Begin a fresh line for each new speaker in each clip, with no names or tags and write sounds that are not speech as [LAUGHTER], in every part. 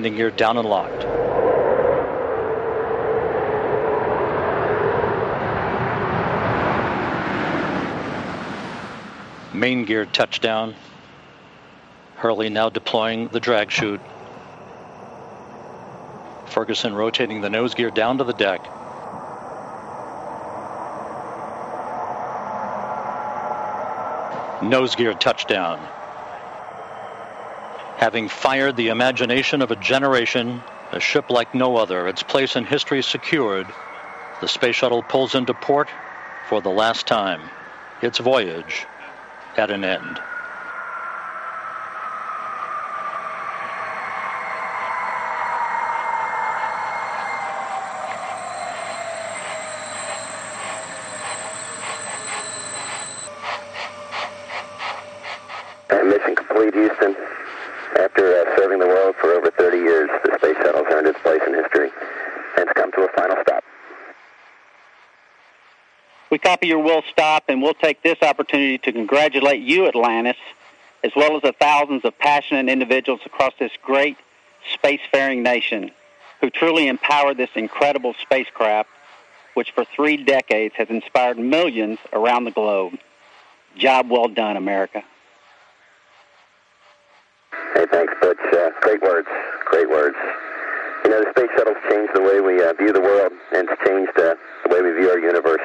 Landing gear down and locked. Main gear touchdown. Hurley now deploying the drag chute. Ferguson rotating the nose gear down to the deck. Nose gear touchdown. Having fired the imagination of a generation, a ship like no other, its place in history secured, the space shuttle pulls into port for the last time. Its voyage at an end.
Mission complete, Houston. After uh, serving the world for over 30 years, the space shuttle's earned its place in history and it's come to a final stop.
We copy your wheel stop, and we'll take this opportunity to congratulate you, Atlantis, as well as the thousands of passionate individuals across this great spacefaring nation who truly empowered this incredible spacecraft, which for three decades has inspired millions around the globe. Job well done, America.
Hey, thanks, Butch. Uh, great words. Great words. You know, the space shuttle's changed the way we uh, view the world, and it's changed uh, the way we view our universe.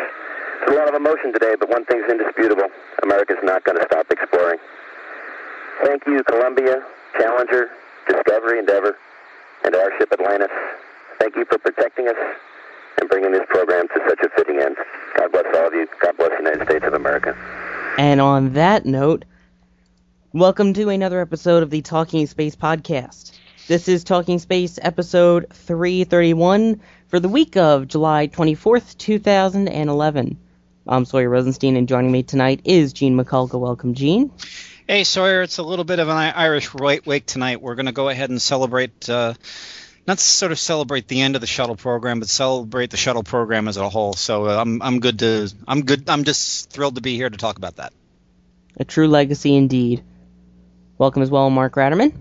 There's a lot of emotion today, but one thing's indisputable. America's not going to stop exploring. Thank you, Columbia, Challenger, Discovery, Endeavour, and our ship Atlantis. Thank you for protecting us and bringing this program to such a fitting end. God bless all of you. God bless the United States of America.
And on that note, welcome to another episode of the Talking Space podcast. This is Talking Space episode 331 for the week of July 24th, 2011. I'm Sawyer Rosenstein, and joining me tonight is Gene Mikulka. Welcome, Gene.
Hey, Sawyer, it's a little bit of an Irish wake, wake tonight. We're going to go ahead and celebrate, uh, not sort of celebrate the end of the shuttle program, but celebrate the shuttle program as a whole. So uh, I'm I'm good to I'm good. I'm just thrilled to be here to talk about that.
A true legacy indeed. Welcome as well, Mark Ratterman.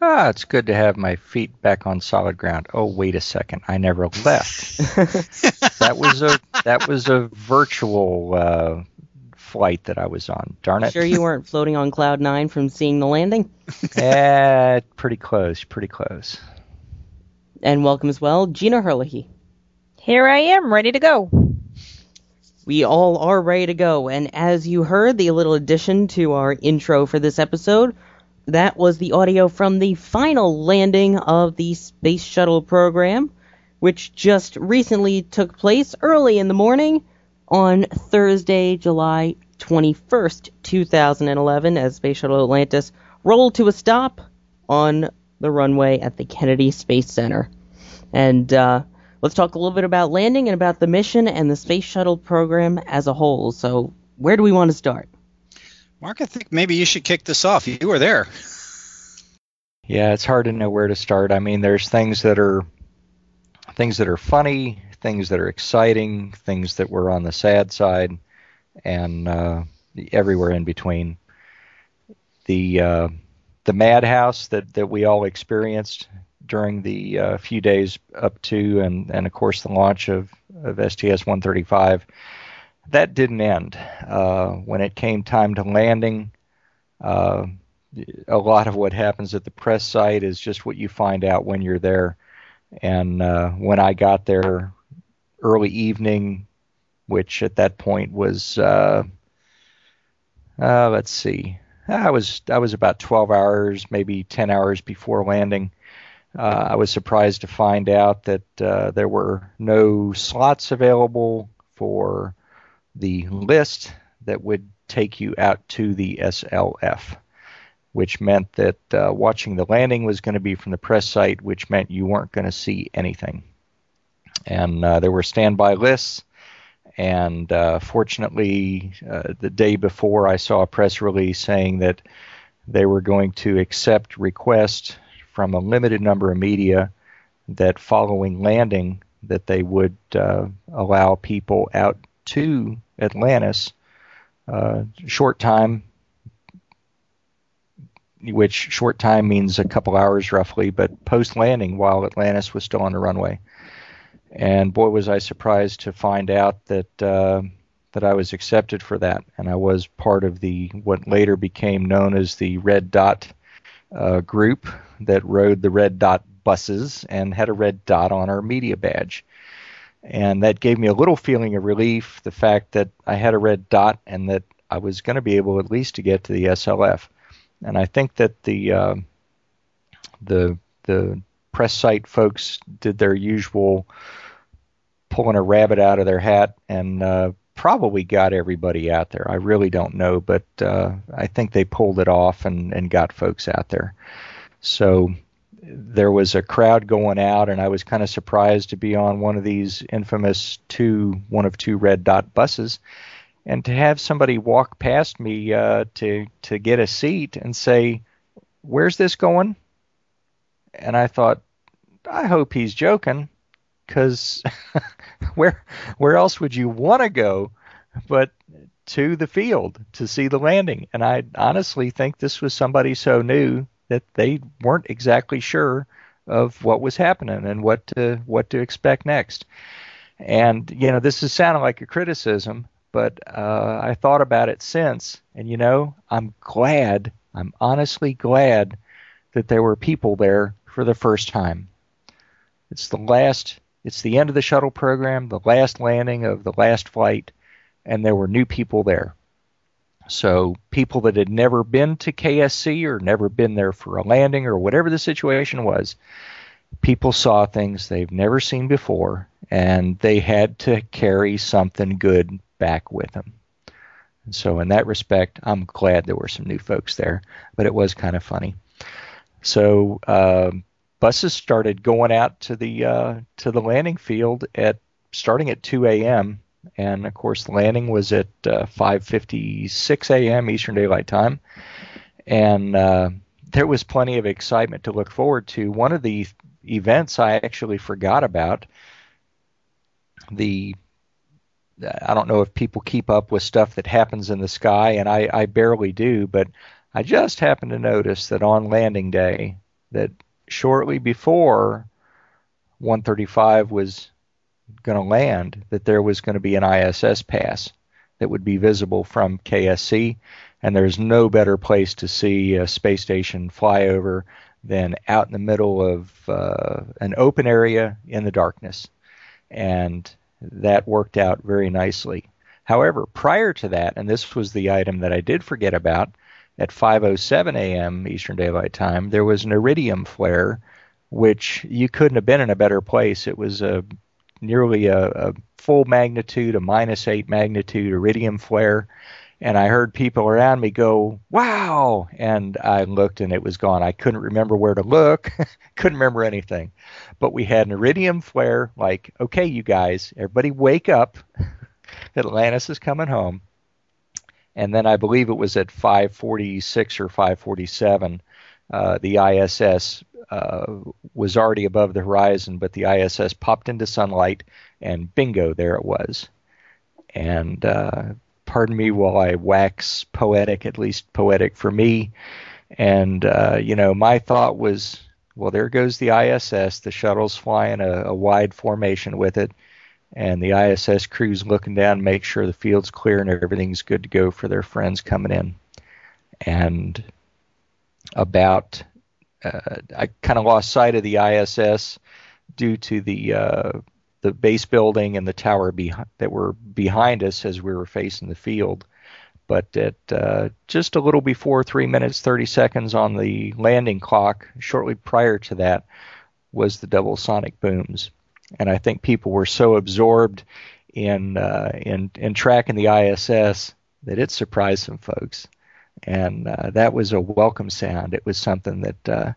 Ah, it's good to have my feet back on solid ground. Oh, wait a second, I never left. [LAUGHS] that was a that was a virtual uh, flight that I was on. Darn it.
Sure you weren't floating on cloud nine from seeing the landing?
Eh, pretty close, pretty close.
And welcome as well, Gina Herlihy.
Here I am, ready to go.
We all are ready to go, and as you heard, the little addition to our intro for this episode, that was the audio from the final landing of the Space Shuttle program, which just recently took place early in the morning on Thursday, July 21st, 2011, as Space Shuttle Atlantis rolled to a stop on the runway at the Kennedy Space Center. And uh, let's talk a little bit about landing and about the mission and the Space Shuttle program as a whole. So, where do we want to start?
Mark, I think maybe you should kick this off. You were there.
Yeah, it's hard to know where to start. I mean, there's things that are things that are funny, things that are exciting, things that were on the sad side, and uh, everywhere in between. The uh, the madhouse that, that we all experienced during the uh, few days up to and, and of course the launch of, of STS 135 that didn't end. Uh, when it came time to landing, uh, a lot of what happens at the press site is just what you find out when you're there. And uh, when I got there early evening, which at that point was, uh, uh, let's see, I was I was about 12 hours, maybe 10 hours before landing. Uh, I was surprised to find out that uh, there were no slots available for the list that would take you out to the SLF which meant that uh, watching the landing was going to be from the press site, which meant you weren't going to see anything. And uh, there were standby lists. And uh, fortunately, uh, the day before, I saw a press release saying that they were going to accept requests from a limited number of media that following landing that they would uh, allow people out to Atlantis uh, short time which short time means a couple hours roughly, but post landing while Atlantis was still on the runway. And boy, was I surprised to find out that uh, that I was accepted for that, and I was part of the what later became known as the Red Dot uh, group that rode the Red Dot buses and had a red dot on our media badge. And that gave me a little feeling of relief, the fact that I had a red dot and that I was going to be able at least to get to the SLF and I think that the uh, the the press site folks did their usual pulling a rabbit out of their hat and uh, probably got everybody out there. I really don't know, but uh, I think they pulled it off and, and got folks out there. So there was a crowd going out, and I was kind of surprised to be on one of these infamous two, one of two red dot buses and to have somebody walk past me uh, to to get a seat and say, "Where's this going?" And I thought, I hope he's joking, because [LAUGHS] where where else would you want to go, but to the field to see the landing? And I honestly think this was somebody so new that they weren't exactly sure of what was happening and what to what to expect next. And you know, this is sounding like a criticism, but uh, I thought about it since, and you know, I'm glad, I'm honestly glad that there were people there for the first time. It's the last, it's the end of the shuttle program, the last landing of the last flight, and there were new people there. So people that had never been to KSC or never been there for a landing or whatever the situation was, people saw things they've never seen before, and they had to carry something good back with them. And so, in that respect, I'm glad there were some new folks there, but it was kind of funny. So, uh, buses started going out to the uh, to the landing field at starting at 2 a.m. And of course, landing was at uh, 5:56 a.m. Eastern Daylight Time, and uh, there was plenty of excitement to look forward to. One of the events I actually forgot about the I don't know if people keep up with stuff that happens in the sky, and I, I barely do, but I just happened to notice that on landing day, that shortly before 135 was going to land, that there was going to be an ISS pass that would be visible from KSC, and there's no better place to see a space station flyover than out in the middle of uh, an open area in the darkness. And that worked out very nicely. However, prior to that, and this was the item that I did forget about, at 5:07 a.m. Eastern Daylight Time, there was an iridium flare, which you couldn't have been in a better place. It was a nearly a, a full magnitude, a minus eight magnitude iridium flare, and I heard people around me go, "Wow!" And I looked, and it was gone. I couldn't remember where to look, [LAUGHS] couldn't remember anything. But we had an iridium flare. Like, okay, you guys, everybody, wake up! [LAUGHS] Atlantis is coming home. And then I believe it was at 5:46 or 5:47. Uh, the ISS uh, was already above the horizon, but the ISS popped into sunlight, and bingo, there it was. And uh, pardon me while I wax poetic, at least poetic for me. And, uh, you know, my thought was, well, there goes the ISS. The shuttle's flying a, a wide formation with it. And the ISS crew's looking down, make sure the field's clear and everything's good to go for their friends coming in. And about, uh, I kind of lost sight of the ISS due to the uh, the base building and the tower behind, that were behind us as we were facing the field. But at uh, just a little before three minutes thirty seconds on the landing clock, shortly prior to that, was the double sonic booms, and I think people were so absorbed in uh, in in tracking the ISS that it surprised some folks, and uh, that was a welcome sound. It was something that uh,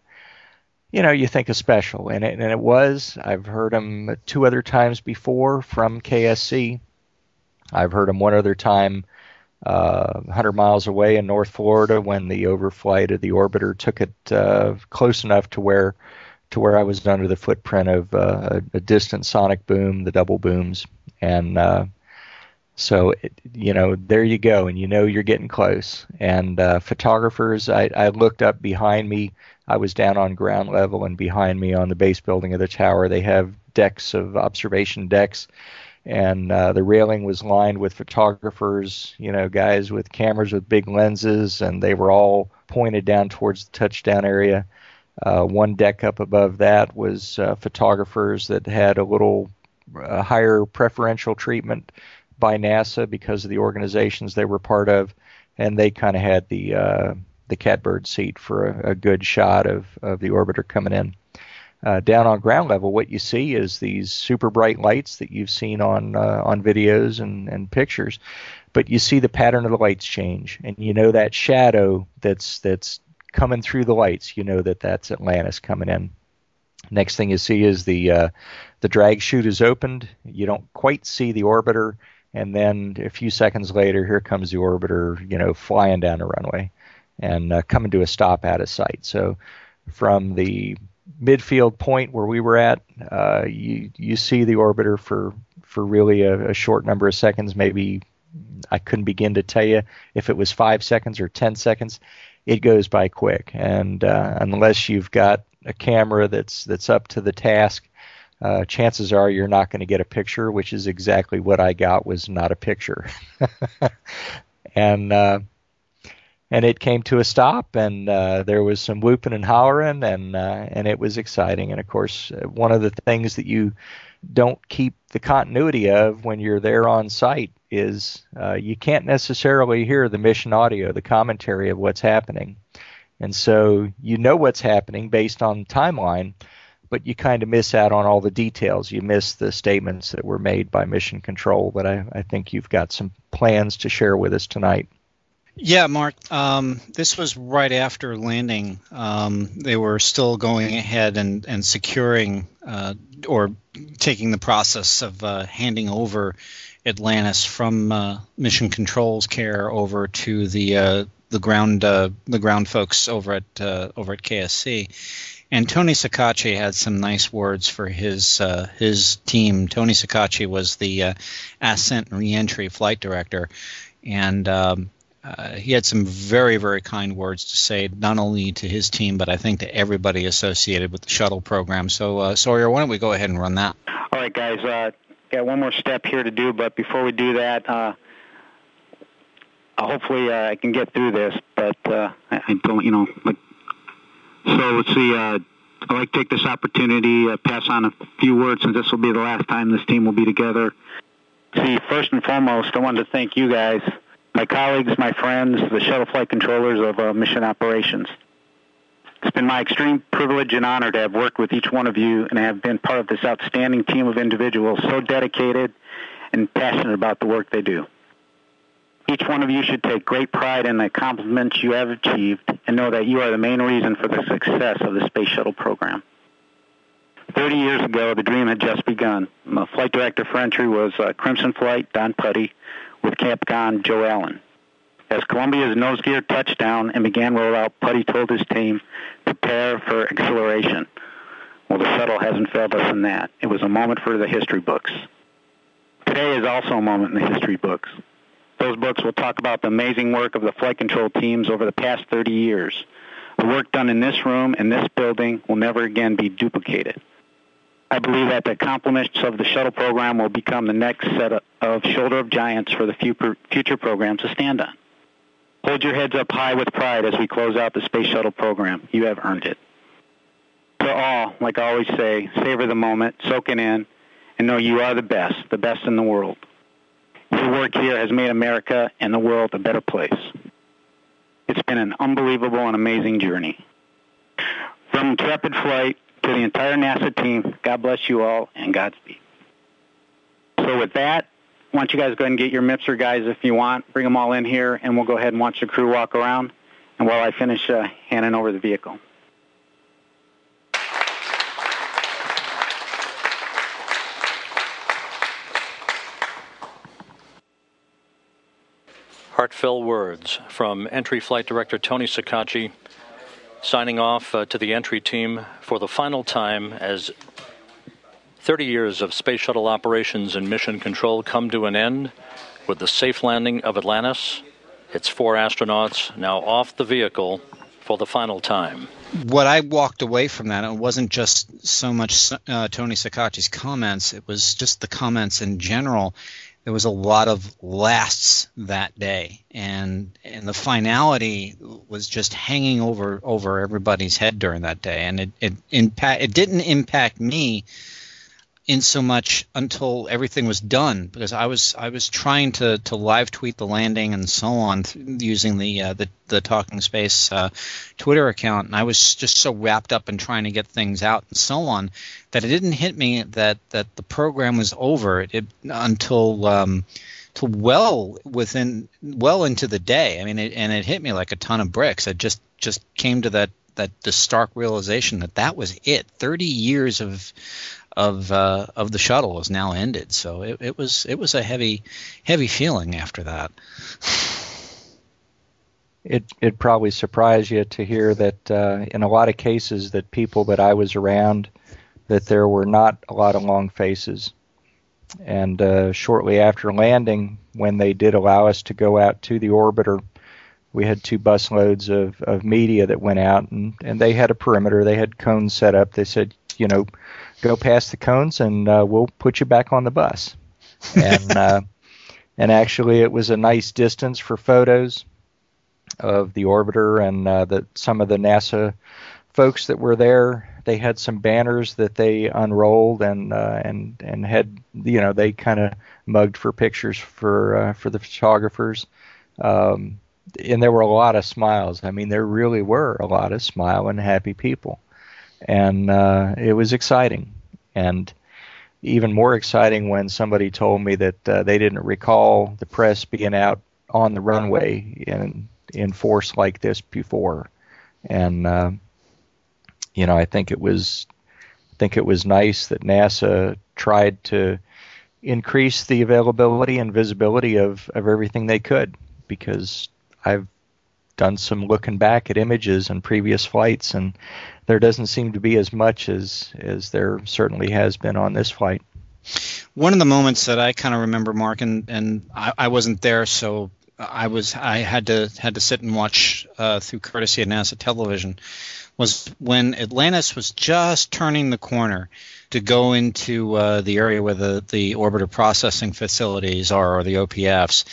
you know, you think is special, and it, and it was. I've heard them two other times before from KSC. I've heard them one other time, uh, 100 miles away in North Florida, when the overflight of the orbiter took it uh, close enough to where to where I was under the footprint of uh, a, distant sonic boom, the double booms, and uh, so, it, you know, there you go, and you know you're getting close. And uh, photographers, I, I looked up behind me. I was down on ground level, and behind me on the base building of the tower, they have decks of observation decks, and uh, the railing was lined with photographers, you know, guys with cameras with big lenses, and they were all pointed down towards the touchdown area. Uh, one deck up above that was uh, photographers that had a little uh, higher preferential treatment by NASA because of the organizations they were part of, and they kind of had the uh, the catbird seat for a, a, good shot of, of the orbiter coming in. Uh, down on ground level, what you see is these super bright lights that you've seen on uh, on videos and, and pictures, but you see the pattern of the lights change, and you know that shadow that's that's coming through the lights. You know that that's Atlantis coming in. Next thing you see is the uh, the drag chute is opened. You don't quite see the orbiter and then a few seconds later, here comes the orbiter, you know, flying down the runway and uh, coming to a stop out of sight. So from the midfield point where we were at, uh, you you see the orbiter for for really a, a, short number of seconds. Maybe I couldn't begin to tell you if it was five seconds or ten seconds. It goes by quick, and uh, unless you've got a camera that's that's up to the task, uh, chances are you're not going to get a picture, which is exactly what I got was not a picture. [LAUGHS] and uh, and it came to a stop, and uh, there was some whooping and hollering, and uh, and it was exciting. And of course, uh, one of the things that you don't keep the continuity of when you're there on site is uh, you can't necessarily hear the mission audio, the commentary of what's happening. And so you know what's happening based on timeline, but you kind of miss out on all the details. You miss the statements that were made by Mission Control. But I, I think you've got some plans to share with us tonight.
Yeah, Mark. Um, this was right after landing. Um, they were still going ahead and, and securing uh, or taking the process of uh, handing over Atlantis from uh, Mission Control's care over to the uh, the ground uh, the ground folks over at uh, over at KSC. And Tony Ceccacci had some nice words for his uh, his team. Tony Ceccacci was the uh, ascent and reentry flight director, and um, uh, he had some very very kind words to say, not only to his team, but I think to everybody associated with the shuttle program. So, uh, Sawyer, why don't we go ahead and run that?
All right, guys. Uh, got one more step here to do, but before we do that. Uh, hopefully, uh, I can get through this, but uh, I, don't, you know, like so let's see. Uh, I'd like to take this opportunity, uh, pass on a few words, since this will be the last time this team will be together. See, first and foremost, I wanted to thank you guys, my colleagues, my friends, the shuttle flight controllers of uh, mission operations. It's been my extreme privilege and honor to have worked with each one of you and have been part of this outstanding team of individuals so dedicated and passionate about the work they do. Each one of you should take great pride in the accomplishments you have achieved and know that you are the main reason for the success of the Space Shuttle program. 30 years ago, the dream had just begun. My flight director for entry was uh, Crimson Flight, Don Puddy, with Capcom Joe Allen. As Columbia's nose gear touched down and began rollout, Puddy told his team, prepare for acceleration. Well, the shuttle hasn't failed us in that. It was a moment for the history books. Today is also a moment in the history books. Those books will talk about the amazing work of the flight control teams over the past 30 years. The work done in this room and this building will never again be duplicated. I believe that the accomplishments of the shuttle program will become the next set of shoulder of giants for the future programs to stand on. Hold your heads up high with pride as we close out the space shuttle program. You have earned it. To all, like I always say, savor the moment, soak it in, and know you are the best, the best in the world. Your work here has made America and the world a better place. It's been an unbelievable and amazing journey. From intrepid flight to the entire NASA team, God bless you all and Godspeed. So with that, why don't you guys go ahead and get your MPSR guys if you want. Bring them all in here, and we'll go ahead and watch the crew walk around. And while I finish uh, handing over the vehicle.
Heartfelt words from Entry Flight Director Tony Ceccacci, signing off uh, to the entry team for the final time as 30 years of space shuttle operations and mission control come to an end with the safe landing of Atlantis. Its four astronauts now off the vehicle for the final time.
What I walked away from that, it wasn't just so much uh, Tony Ceccacci's comments, it was just the comments in general. There was a lot of lasts that day, and and the finality was just hanging over over everybody's head during that day, and it it impact it didn't impact me in so much until everything was done because I was I was trying to, to live tweet the landing and so on using the, uh, the the Talking Space uh, Twitter account and I was just so wrapped up in trying to get things out and so on that it didn't hit me that that the program was over. It, until um, till well within well into the day. I mean it, and it hit me like a ton of bricks. I just just came to that that the stark realization that that was it. 30 years of of uh, of the shuttle is now ended. So it, it was it was a heavy heavy feeling after that.
It it probably surprised you to hear that uh, in a lot of cases that people that I was around that there were not a lot of long faces. And uh, shortly after landing, when they did allow us to go out to the orbiter, we had two busloads of, of media that went out, and, and they had a perimeter. They had cones set up. They said, you know, go past the cones and uh, we'll put you back on the bus. And uh, [LAUGHS] and actually, it was a nice distance for photos of the orbiter and uh, the some of the NASA folks that were there. They had some banners that they unrolled and uh, and and had you know they kind of mugged for pictures for uh, for the photographers. Um, and there were a lot of smiles. I mean, there really were a lot of smiling, happy people and uh, it was exciting. And even more exciting when somebody told me that uh, they didn't recall the press being out on the runway in in force like this before. And uh, you know, I think it was I think it was nice that NASA tried to increase the availability and visibility of, of everything they could because I've done some looking back at images and previous flights and there doesn't seem to be as much as as there certainly has been on this flight.
One of the moments that I kind of remember, Mark, and and I, I, wasn't there, so I was I had to had to sit and watch uh, through courtesy of NASA television, was when Atlantis was just turning the corner to go into uh, the area where the the orbiter processing facilities are, or the OPFs.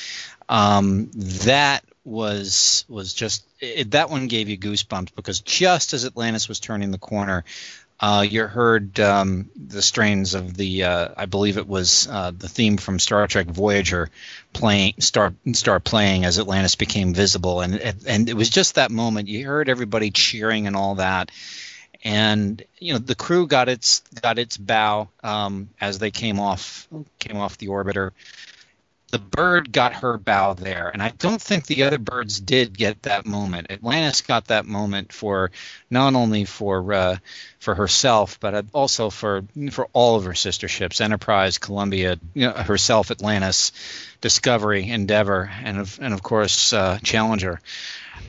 Um, that was was just it, that one gave you goosebumps because just as Atlantis was turning the corner, uh, you heard um, the strains of the uh, I believe it was uh, the theme from Star Trek Voyager playing start start playing as Atlantis became visible. And and it was just that moment. You heard everybody cheering and all that. And you know the crew got its got its bow um, as they came off came off the orbiter the bird got her bow there, and I don't think the other birds did get that moment. Atlantis got that moment for not only for uh, for herself, but also for for all of her sister ships: Enterprise, Columbia, you know, herself, Atlantis, Discovery, Endeavour, and of and of course uh, Challenger.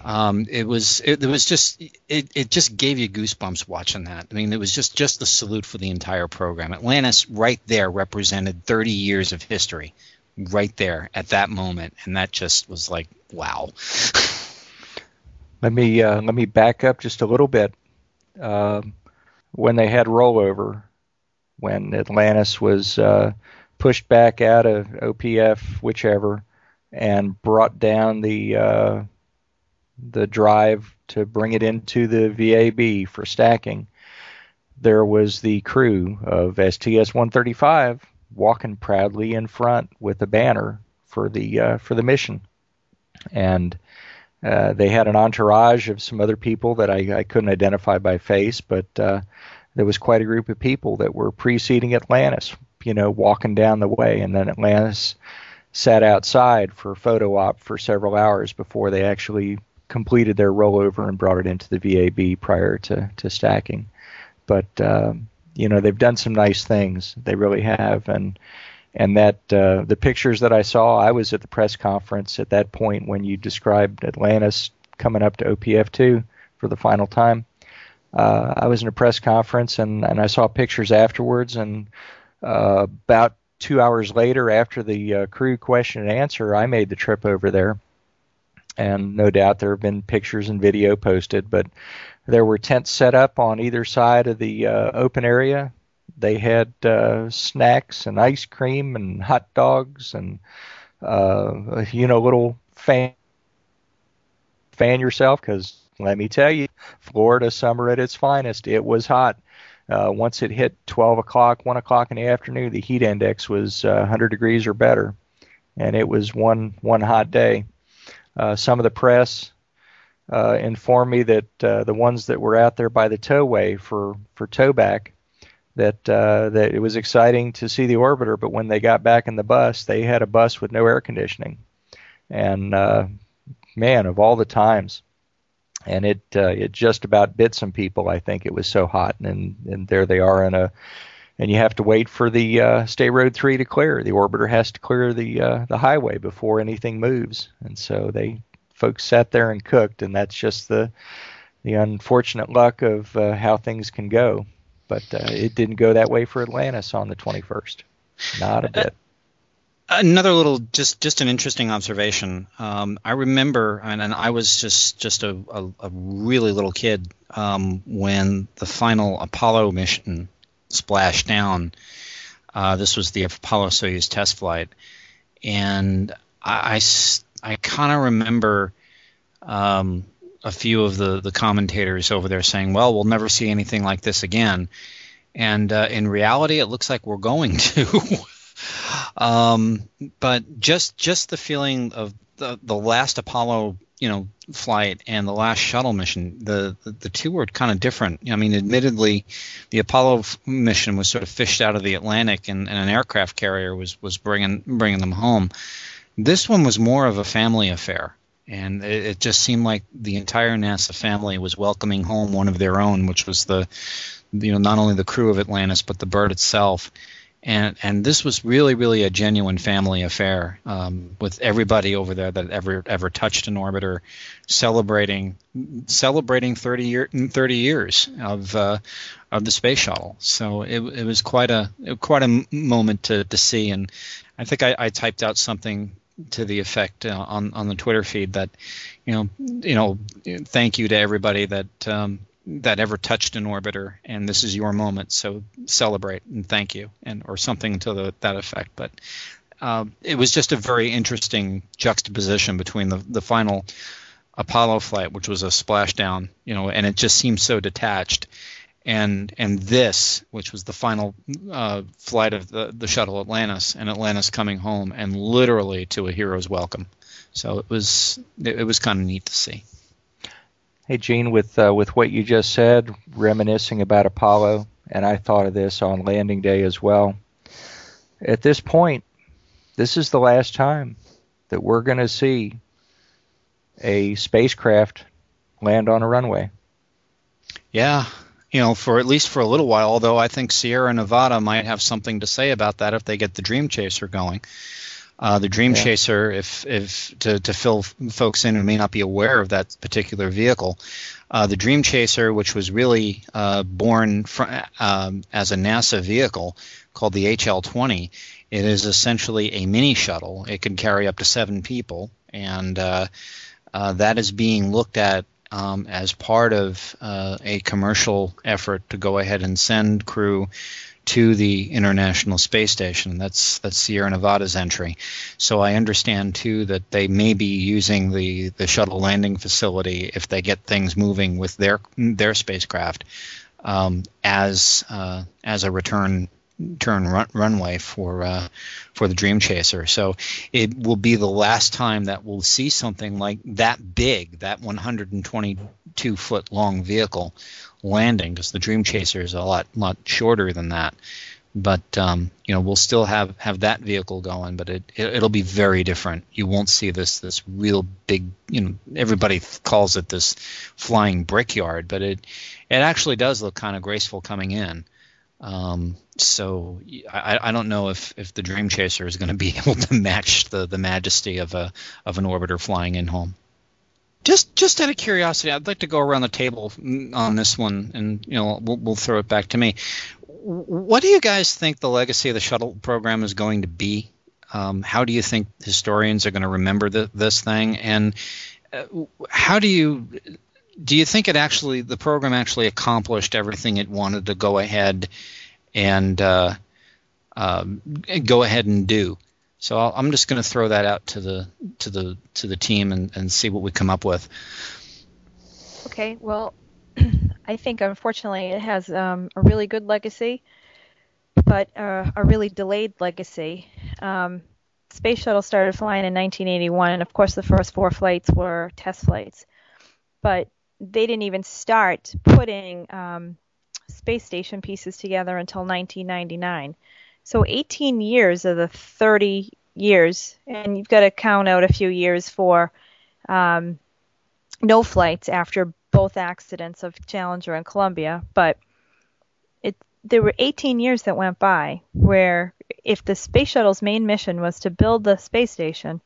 Um, it was it, it was just it, it just gave you goosebumps watching that. I mean, it was just just the salute for the entire program. Atlantis right there represented 30 years of history right there at that moment, and that just was like, wow.
let me uh, let me back up just a little bit. Um, when they had rollover, when Atlantis was uh, pushed back out of OPF, whichever, and brought down the uh, the drive to bring it into the VAB for stacking. There was the crew of STS 135 walking proudly in front with a banner for the uh, for the mission, and uh, they had an entourage of some other people that I, I couldn't identify by face, but uh, there was quite a group of people that were preceding Atlantis, you know, walking down the way, and then Atlantis sat outside for photo op for several hours before they actually completed their rollover and brought it into the VAB prior to, to stacking. But um, you know, they've done some nice things. They really have, and and that uh, the pictures that I saw, I was at the press conference at that point when you described Atlantis coming up to OPF2 for the final time. Uh, I was in a press conference and, and I saw pictures afterwards, and uh, about two hours later, after the uh, crew question and answer, I made the trip over there. And no doubt there have been pictures and video posted, but there were tents set up on either side of the uh, open area they had uh, snacks and ice cream and hot dogs and uh, you know little fan fan yourself because let me tell you, Florida summer at its finest. It was hot. Uh, once it hit 12 o'clock, 1 o'clock in the afternoon, the heat index was uh, 100 degrees or better, and it was one one hot day. Uh, some of the press uh, informed me that uh, the ones that were out there by the towway for for towback that uh, that it was exciting to see the orbiter, but when they got back in the bus, they had a bus with no air conditioning, and uh, man, of all the times, and it uh, it just about bit some people. I think it was so hot, and and there they are in a, and you have to wait for the uh, State Road Three to clear. The orbiter has to clear the uh, the highway before anything moves, and so they folks sat there and cooked, and that's just the the unfortunate luck of uh, how things can go but uh, it didn't go that way for Atlantis on the 21st. Not a bit.
Uh, another little, just just an interesting observation. Um, I remember, and, and, I was just just a, a, a really little kid um, when the final Apollo mission splashed down. Uh, this was the Apollo Soyuz test flight, and I, I, I kind of remember um, a few of the the commentators over there saying, "Well, we'll never see anything like this again," and uh, in reality, it looks like we're going to. [LAUGHS] um, but just just the feeling of the the last Apollo, you know, flight and the last shuttle mission, the the, the two were kind of different. I mean, admittedly, the Apollo mission was sort of fished out of the Atlantic, and, and an aircraft carrier was was bringing bringing them home. This one was more of a family affair and it, it, just seemed like the entire NASA family was welcoming home one of their own, which was the, you know, not only the crew of Atlantis but the bird itself. And and this was really really a genuine family affair um, with everybody over there that ever ever touched an orbiter, celebrating celebrating 30 year 30 years of uh, of the space shuttle. So it, it was quite a quite a moment to, to see, and I think I, I typed out something to the effect uh, on on the Twitter feed that you know you know thank you to everybody that um, that ever touched an orbiter and this is your moment so celebrate and thank you and or something to the, that effect. But uh, it was just a very interesting juxtaposition between the the final Apollo flight which was a splashdown you know and it just seemed so detached and and this, which was the final uh, flight of the, the shuttle Atlantis, and Atlantis coming home, and literally to a hero's welcome. So it was it, it was kind of neat to see.
Hey Gene, with uh, with what you just said, reminiscing about Apollo, and I thought of this on landing day as well. At this point, this is the last time that we're going to see a spacecraft land on a runway.
Yeah, you know, for at least for a little while. Although I think Sierra Nevada might have something to say about that if they get the Dream Chaser going. Uh, the Dream yeah. Chaser, if if to, to fill folks in who may not be aware of that particular vehicle, uh, the Dream Chaser, which was really uh, born fr- um, as a NASA vehicle called the HL-20, it is essentially a mini shuttle. It can carry up to seven people, and uh, uh, that is being looked at um, as part of uh, a commercial effort to go ahead and send crew to the International Space Station. That's that's Sierra Nevada's entry. So I understand too that they may be using the, the shuttle landing facility if they get things moving with their their spacecraft um, as uh, as a return turn run, runway for uh, for the Dream Chaser. So it will be the last time that we'll see something like that big, that 122 foot long vehicle landing, because the Dream Chaser is a lot lot shorter than that. But um, you know we'll still have, have that vehicle going, but it, it will be very different. You won't see this this real big you know everybody calls it this flying brickyard, but it it actually does look kind of graceful coming in. Um, so I, I, don't know if, if the Dream Chaser is going to be [LAUGHS] able to match the, the majesty of a of an orbiter flying in home. Just just out of curiosity, I'd like to go around the table on this one, and you know we'll, we'll throw it back to me. What do you guys think the legacy of the shuttle program is going to be? Um, how do you think historians are going to remember the, this thing, and uh, how do you do you think it actually the program actually accomplished everything it wanted to go ahead and uh, uh, go ahead and do? So i am just going to throw that out to the to the to the team and, and see what we come up with.
Okay, well, [CLEARS THROAT] I think unfortunately it has um, a really good legacy, but uh, a really delayed legacy. Um, Space Shuttle started flying in 1981, and of course the first four flights were test flights. But they didn't even start putting um, space station pieces together until 1999. So 18 years of the 30 years, and you've got to count out a few years for um, no flights after both accidents of Challenger and Columbia. But it there were 18 years that went by where if the space shuttle's main mission was to build the space station,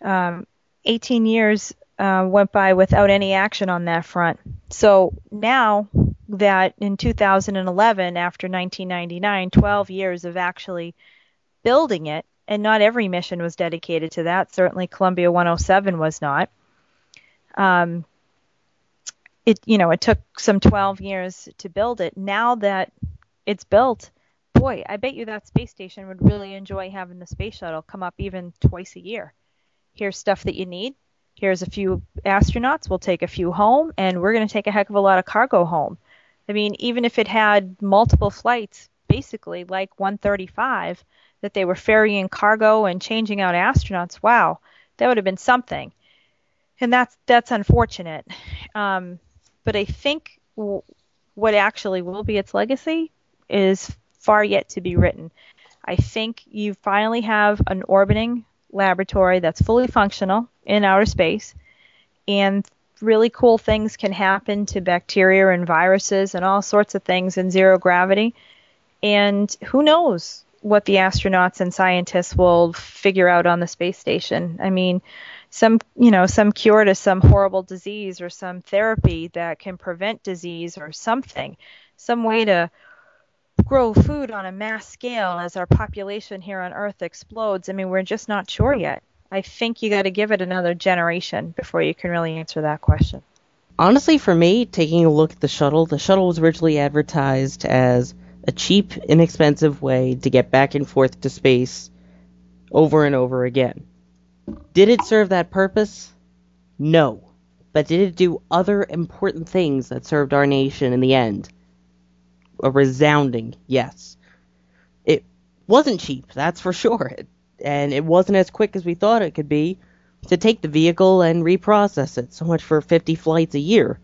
um, 18 years uh, went by without any action on that front. So now that in 2011, after 1999, 12 years of actually building it, and not every mission was dedicated to that. Certainly, Columbia 107 was not. Um, it you know it took some 12 years to build it. Now that it's built, boy, I bet you that space station would really enjoy having the space shuttle come up even twice a year. Here's stuff that you need here's a few astronauts, we'll take a few home, and we're going to take a heck of a lot of cargo home. I mean, even if it had multiple flights, basically like 135, that they were ferrying cargo and changing out astronauts, wow, that would have been something. And that's that's unfortunate. Um, but I think w- what actually will be its legacy is far yet to be written. I think you finally have an orbiting laboratory that's fully functional in outer space, and really cool things can happen to bacteria and viruses and all sorts of things in zero gravity. And who knows what the astronauts and scientists will figure out on the space station. I mean, some you know some cure to some horrible disease or some therapy that can prevent disease or something some way to grow food on a mass scale as our population here on Earth explodes, I mean, we're just not sure yet. I think you got to give it another generation before you can really answer that question.
Honestly, for me, taking a look at the shuttle, the shuttle was originally advertised as a cheap, inexpensive way to get back and forth to space over and over again. Did it serve that purpose? No. But did it do other important things that served our nation in the end? A resounding yes. It wasn't cheap, that's for sure, and it wasn't as quick as we thought it could be to take the vehicle and reprocess it. So much for 50 flights a year.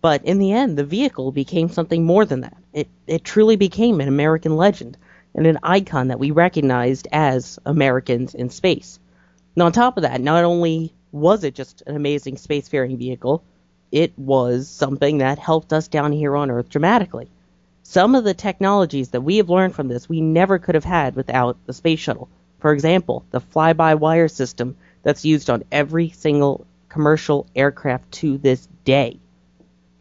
But in the end, the vehicle became something more than that. It it truly became an American legend and an icon that we recognized as Americans in space. And on top of that, not only was it just an amazing spacefaring vehicle, it was something that helped us down here on Earth dramatically. Some of the technologies that we have learned from this we never could have had without the space shuttle. For example, the fly-by-wire system that's used on every single commercial aircraft to this day.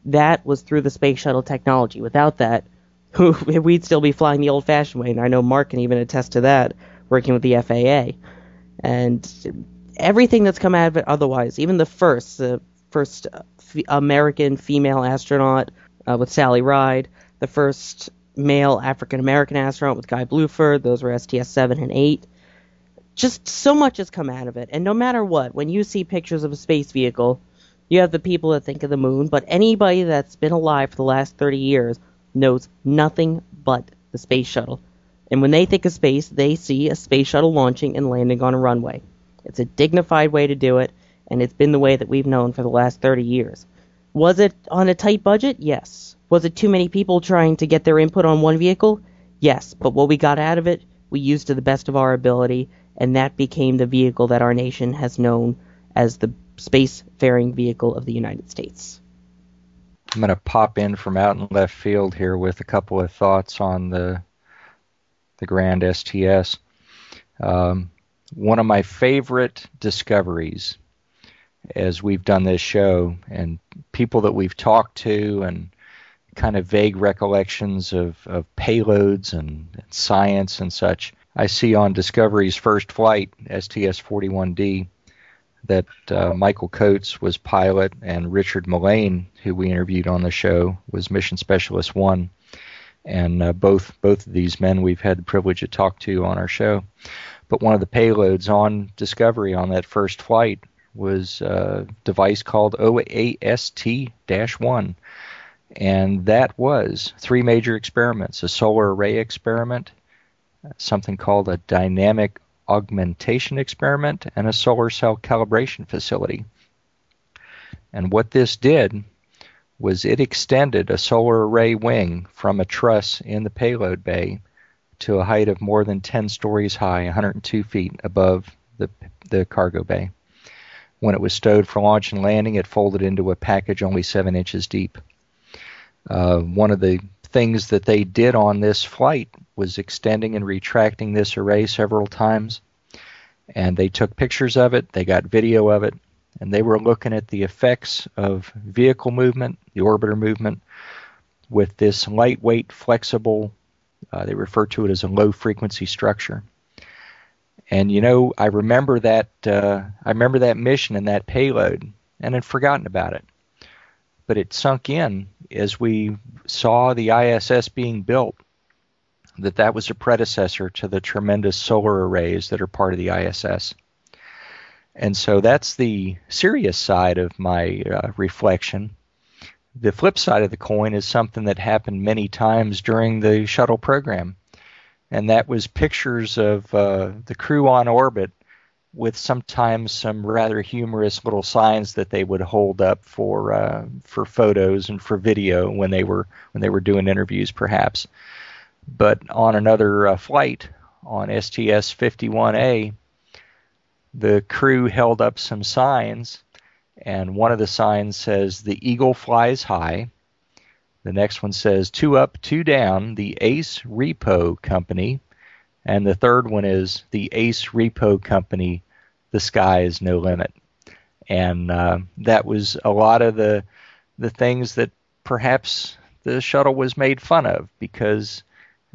That was through the space shuttle technology. Without that, [LAUGHS] we'd still be flying the old-fashioned way, and I know Mark can even attest to that, working with the FAA. And everything that's come out of it otherwise, even the first, the first American female astronaut uh, with Sally Ride, the first male African American astronaut with Guy Bluford. Those were STS 7 and 8. Just so much has come out of it. And no matter what, when you see pictures of a space vehicle, you have the people that think of the moon, but anybody that's been alive for the last 30 years knows nothing but the space shuttle. And when they think of space, they see a space shuttle launching and landing on a runway. It's a dignified way to do it, and it's been the way that we've known for the last 30 years. Was it on a tight budget? Yes. Was it too many people trying to get their input on one vehicle? Yes. But what we got out of it, we used to the best of our ability, and that became the vehicle that our nation has known as the spacefaring vehicle of the United States.
I'm going to pop in from out in left field here with a couple of thoughts on the the Grand STS. Um, one of my favorite discoveries as we've done this show and people that we've talked to and kind of vague recollections of, of payloads and, science and such. I see on Discovery's first flight, STS 41D, that uh, Michael Coats was pilot and Richard Mullane, who we interviewed on the show, was mission specialist one. And uh, both both of these men we've had the privilege to talk to on our show. But one of the payloads on Discovery on that first flight was a device called OAST-1, and that was three major experiments: a solar array experiment, something called a dynamic augmentation experiment, and a solar cell calibration facility. And what this did was it extended a solar array wing from a truss in the payload bay to a height of more than 10 stories high, 102 feet above the, the cargo bay. When it was stowed for launch and landing, it folded into a package only 7 inches deep. Uh, one of the things that they did on this flight was extending and retracting this array several times. And they took pictures of it, they got video of it, and they were looking at the effects of vehicle movement, the orbiter movement, with this lightweight, flexible, uh, they refer to it as a low frequency structure. And you know, I remember that uh, I remember that mission and that payload, and had forgotten about it. But it sunk in as we saw the ISS being built that that was a predecessor to the tremendous solar arrays that are part of the ISS. And so that's the serious side of my uh, reflection. The flip side of the coin is something that happened many times during the shuttle program, and that was pictures of uh, the crew on orbit with sometimes some rather humorous little signs that they would hold up for uh, for photos and for video when they were when they were doing interviews, perhaps. But on another uh, flight on STS 51A, the crew held up some signs, and one of the signs says, The Eagle flies high. The next one says, Two up, two down, the Ace Repo Company. And the third one is, The Ace Repo Company, the sky is no limit. And uh, that was a lot of the, the things that perhaps the shuttle was made fun of because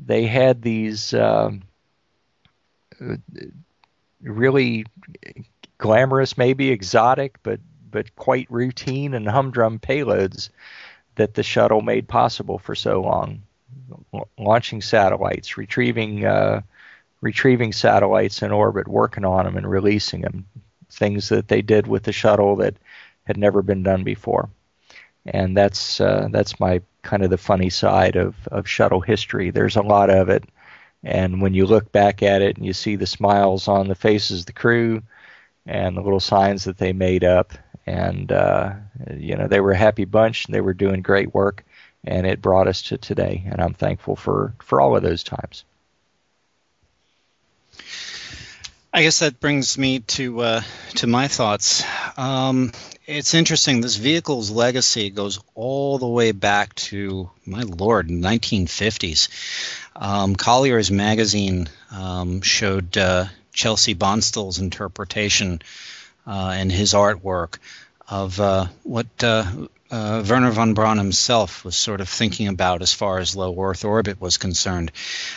they had these. Um, really glamorous, maybe exotic, but but quite routine and humdrum payloads that the shuttle made possible for so long. launching satellites, retrieving uh, retrieving satellites in orbit, working on them and releasing them. Things that they did with the shuttle that had never been done before. And that's uh, that's my kind of the funny side of, of shuttle history. There's a lot of it and when you look back at it and you see the smiles on the faces of the crew and the little signs that they made up, and uh, you know they were a happy bunch and they were doing great work, and it brought us to today. And I'm thankful for for all of those times.
I guess that brings me to uh, to my thoughts. Um, it's interesting. This vehicle's legacy goes all the way back to my lord, 1950s. Um, Collier's magazine um, showed uh, Chesley Bonestell's interpretation uh, and his artwork of uh, what uh, Wernher von Braun himself was sort of thinking about as far as low Earth orbit was concerned.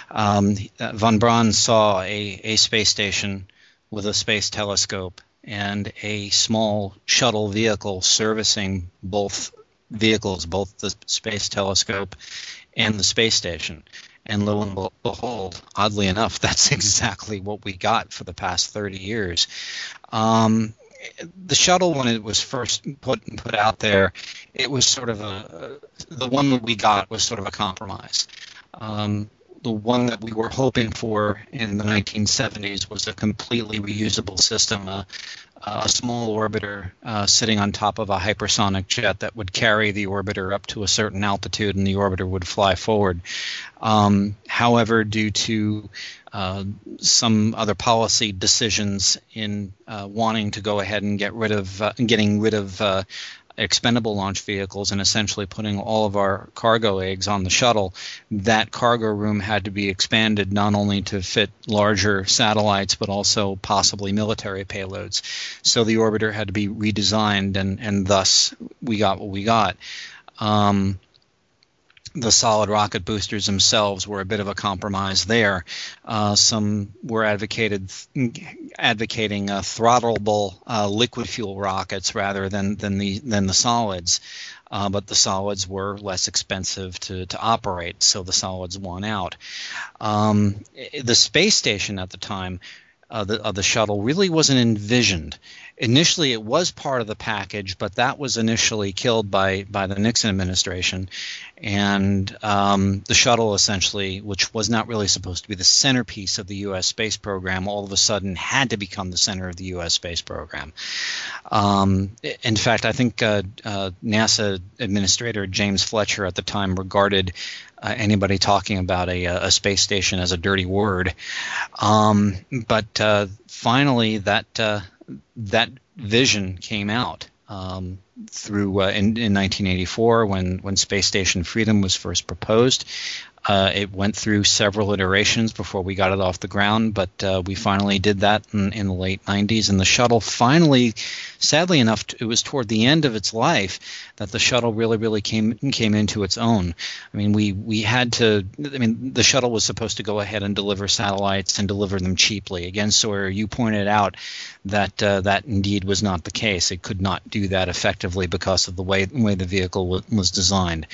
Um, uh, von Braun saw a, a space station with a space telescope and a small shuttle vehicle servicing both vehicles, both the Space Telescope and the space station. And lo and behold, oddly enough, [LAUGHS] that's exactly what we got for the past 30 years. Um, the shuttle, when it was first put put out there, it was sort of a the one that we got was sort of a compromise. Um, the one that we were hoping for in the 1970s was a completely reusable system, a, a small orbiter uh, sitting on top of a hypersonic jet that would carry the orbiter up to a certain altitude and the orbiter would fly forward. Um, however, due to uh, some other policy decisions in uh, wanting to go ahead and get rid of uh, getting rid of uh, expendable launch vehicles and essentially putting all of our cargo eggs on the shuttle, that cargo room had to be expanded not only to fit larger satellites but also possibly military payloads. So the orbiter had to be redesigned, and, and thus we got what we got. Um, the solid rocket boosters themselves were a bit of a compromise there. Uh, some were advocated advocating uh, throttleable uh, liquid fuel rockets rather than than the than the solids. Uh, but the solids were less expensive to, to operate, so the solids won out. Um, the space station at the time uh, the, of the shuttle really wasn't envisioned. Initially, it was part of the package, but that was initially killed by by the Nixon administration, and um, the shuttle essentially, which was not really supposed to be the centerpiece of the U.S. space program, all of a sudden had to become the center of the U.S. space program. Um, in fact, I think uh, uh, NASA Administrator James Fletcher at the time regarded uh, anybody talking about a, a, space station as a dirty word. Um, but uh, finally, that uh, that vision came out um, through uh, in, in 1984 when when Space Station Freedom was first proposed. Uh, it went through several iterations before we got it off the ground, but uh, we finally did that in, in, the late 90s. And the shuttle finally, sadly enough, it was toward the end of its life that the shuttle really, really came came into its own. I mean, we we had to. I mean, the shuttle was supposed to go ahead and deliver satellites and deliver them cheaply. Again, Sawyer, you pointed out that uh, that indeed was not the case. It could not do that effectively because of the way way the vehicle w- was designed.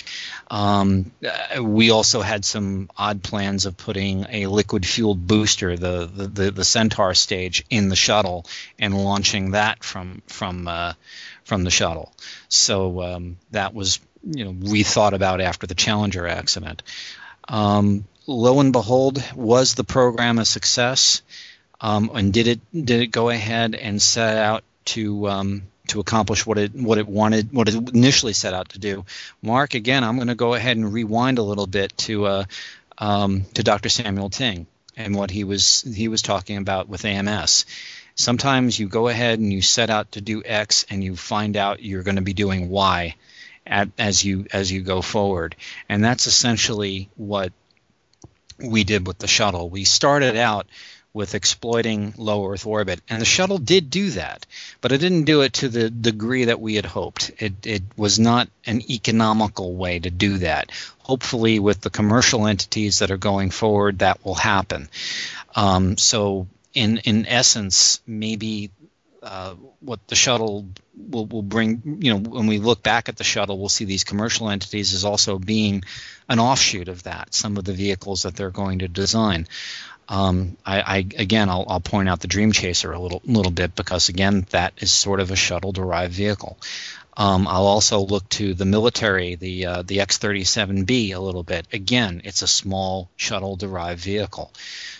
Um, uh, we also had some odd plans of putting a liquid fueled booster, the, the the, the Centaur stage, in the shuttle and launching that from from uh, from the shuttle. So um, that was you know rethought about after the Challenger accident. Um, lo and behold, was the program a success? Um, and did it did it go ahead and set out to um, to accomplish what it what it wanted what it initially set out to do? Mark, again, I'm going to go ahead and rewind a little bit to uh, um, to Dr. Samuel Ting and what he was he was talking about with AMS sometimes you go ahead and you set out to do X and you find out you're going to be doing Y at, as you as you go forward, and that's essentially what we did with the shuttle. We started out with exploiting low Earth orbit, and the shuttle did do that, but it didn't do it to the degree that we had hoped. It it was not an economical way to do that. Hopefully, with the commercial entities that are going forward, that will happen. Um, so in in essence, maybe uh, what the shuttle will, will bring, you know, when we look back at the shuttle, we'll see these commercial entities as also being an offshoot of that. Some of the vehicles that they're going to design. Um, I, I, again, I'll, I'll, point out the Dream Chaser a little little bit because again, that is sort of a shuttle derived vehicle. Um, I'll also look to the military, the uh, the X-37B a little bit. Again, it's a small shuttle derived vehicle.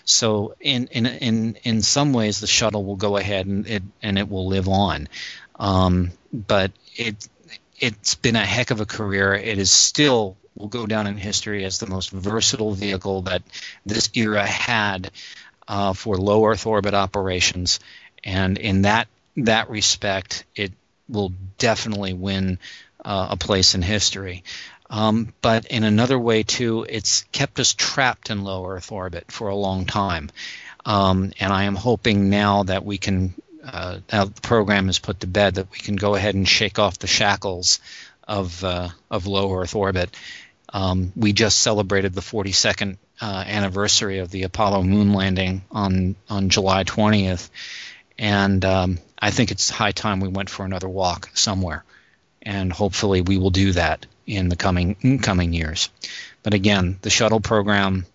So in in in in some ways, the shuttle will go ahead and it and it will live on. Um, but it it's been a heck of a career. It is still will go down in history as the most versatile vehicle that this era had uh, for low Earth orbit operations. And in that that respect, it will definitely win uh, a place in history. Um, but in another way, too, it's kept us trapped in low Earth orbit for a long time. Um, and I am hoping now that we can, uh, now the program is put to bed, that we can go ahead and shake off the shackles of, uh, of low Earth orbit. Um, we just celebrated the 42nd uh, anniversary of the Apollo moon landing on, on July 20th. And um, I think it's high time we went for another walk somewhere. and hopefully we will do that in the coming coming years. But again, the shuttle program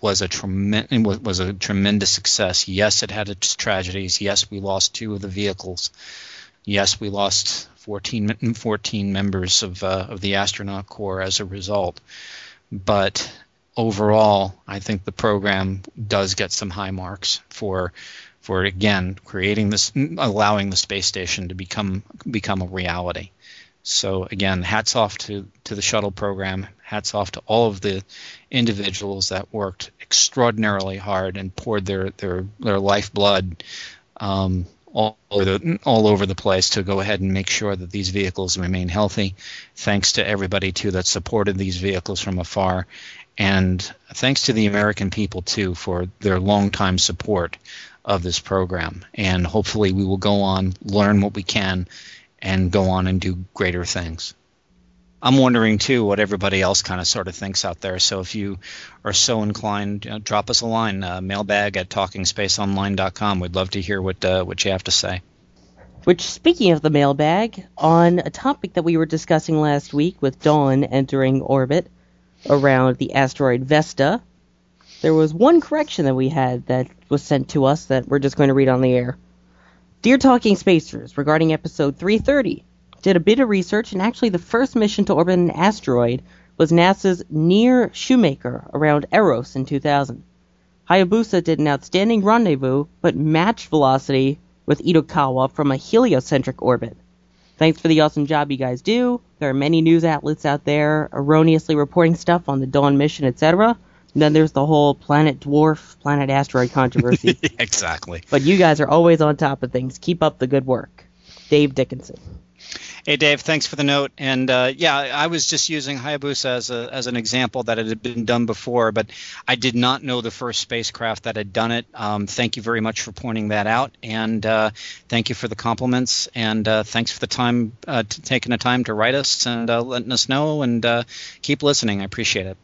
was a tremendous was a tremendous success. Yes, it had its tragedies. Yes, we lost two of the vehicles. Yes, we lost 14, 14 members of uh, of the astronaut corps as a result. But overall, I think the program does get some high marks for for again creating this, allowing the space station to become become a reality. So again, hats off to to the shuttle program. Hats off to all of the individuals that worked extraordinarily hard and poured their their their lifeblood um, all over the all over the place to go ahead and make sure that these vehicles remain healthy. Thanks to everybody too that supported these vehicles from afar, and thanks to the American people too for their longtime support of this program. And hopefully, we will go on, learn what we can, and go on and do greater things. I'm wondering too what everybody else kind of sort of thinks out there. So if you are so inclined, you know, drop us a line, uh, mailbag at talkingspaceonline.com. We'd love to hear what uh, what you have to say.
Which, speaking of the mailbag, on a topic that we were discussing last week with Dawn entering orbit around the asteroid Vesta, there was one correction that we had that was sent to us that we're just going to read on the air. Dear Talking Spacers, regarding episode 330, did a bit of research and actually the first mission to orbit an asteroid was NASA's Near Shoemaker around Eros in 2000. Hayabusa did an outstanding rendezvous but matched velocity with Itokawa from a heliocentric orbit. Thanks for the awesome job you guys do. There are many news outlets out there erroneously reporting stuff on the Dawn mission, etc. And then there's the whole planet dwarf, planet asteroid controversy. [LAUGHS]
exactly.
But you guys are always on top of things. Keep up the good work. Dave Dickinson.
Hey Dave, thanks for the note. And uh, yeah, I was just using Hayabusa as a as an example that it had been done before, but I did not know the first spacecraft that had done it. Um, thank you very much for pointing that out, and uh, thank you for the compliments, and uh, thanks for the time uh, taking the time to write us and uh, letting us know, and uh, keep listening. I appreciate it.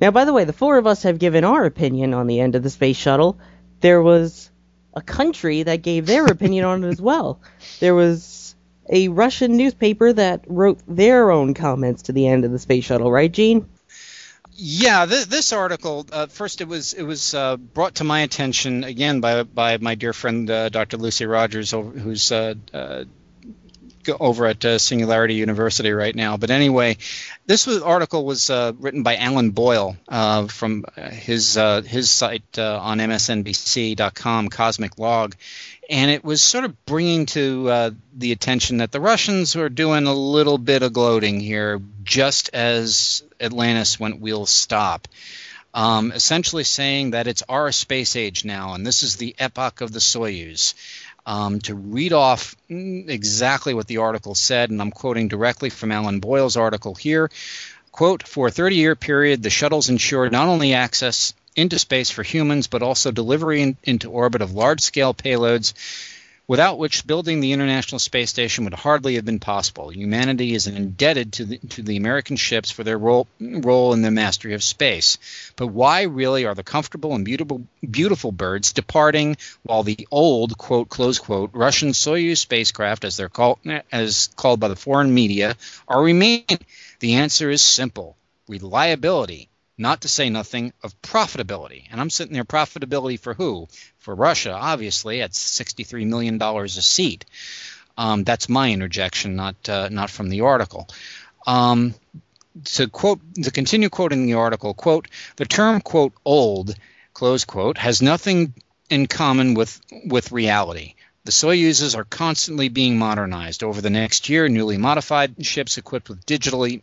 Now, by the way, the four of us have given our opinion on the end of the space shuttle. There was a country that gave their opinion on it as well. There was a Russian newspaper that wrote their own comments to the end of the space shuttle, right, Gene?
Yeah, this, this article uh, first it was it was uh, brought to my attention again by by my dear friend uh, Dr. Lucy Rogers, who's uh, uh, over at uh, Singularity University right now. But anyway, this was, article was written by Alan Boyle from his his site on MSNBC.com, Cosmic Log, and it was sort of bringing to uh, the attention that the Russians were doing a little bit of gloating here, just as Atlantis went wheel stop. Um, essentially saying that it's our space age now, and this is the epoch of the Soyuz. Um, to read off exactly what the article said, and I'm quoting directly from Alan Boyle's article here. Quote, for a 30 year period, the shuttles ensured not only access into space for humans, but also delivery in, into orbit of large scale payloads, without which building the International Space Station would hardly have been possible. Humanity is indebted to the, to the American ships for their role, role in the mastery of space. But why really are the comfortable and beautiful, beautiful birds departing while the old, quote, close quote, Russian Soyuz spacecraft, as they're called, as called by the foreign media, are remaining? The answer is simple reliability not to say nothing of profitability. And I'm sitting there, profitability for who? For Russia, obviously, at $63 million a seat. Um, that's my interjection, not uh, not from the article. Um, to quote, to continue quoting the article, quote, the term quote old, close quote, has nothing in common with with reality. The Soyuzes are constantly being modernized. Over the next year, newly modified ships equipped with digitally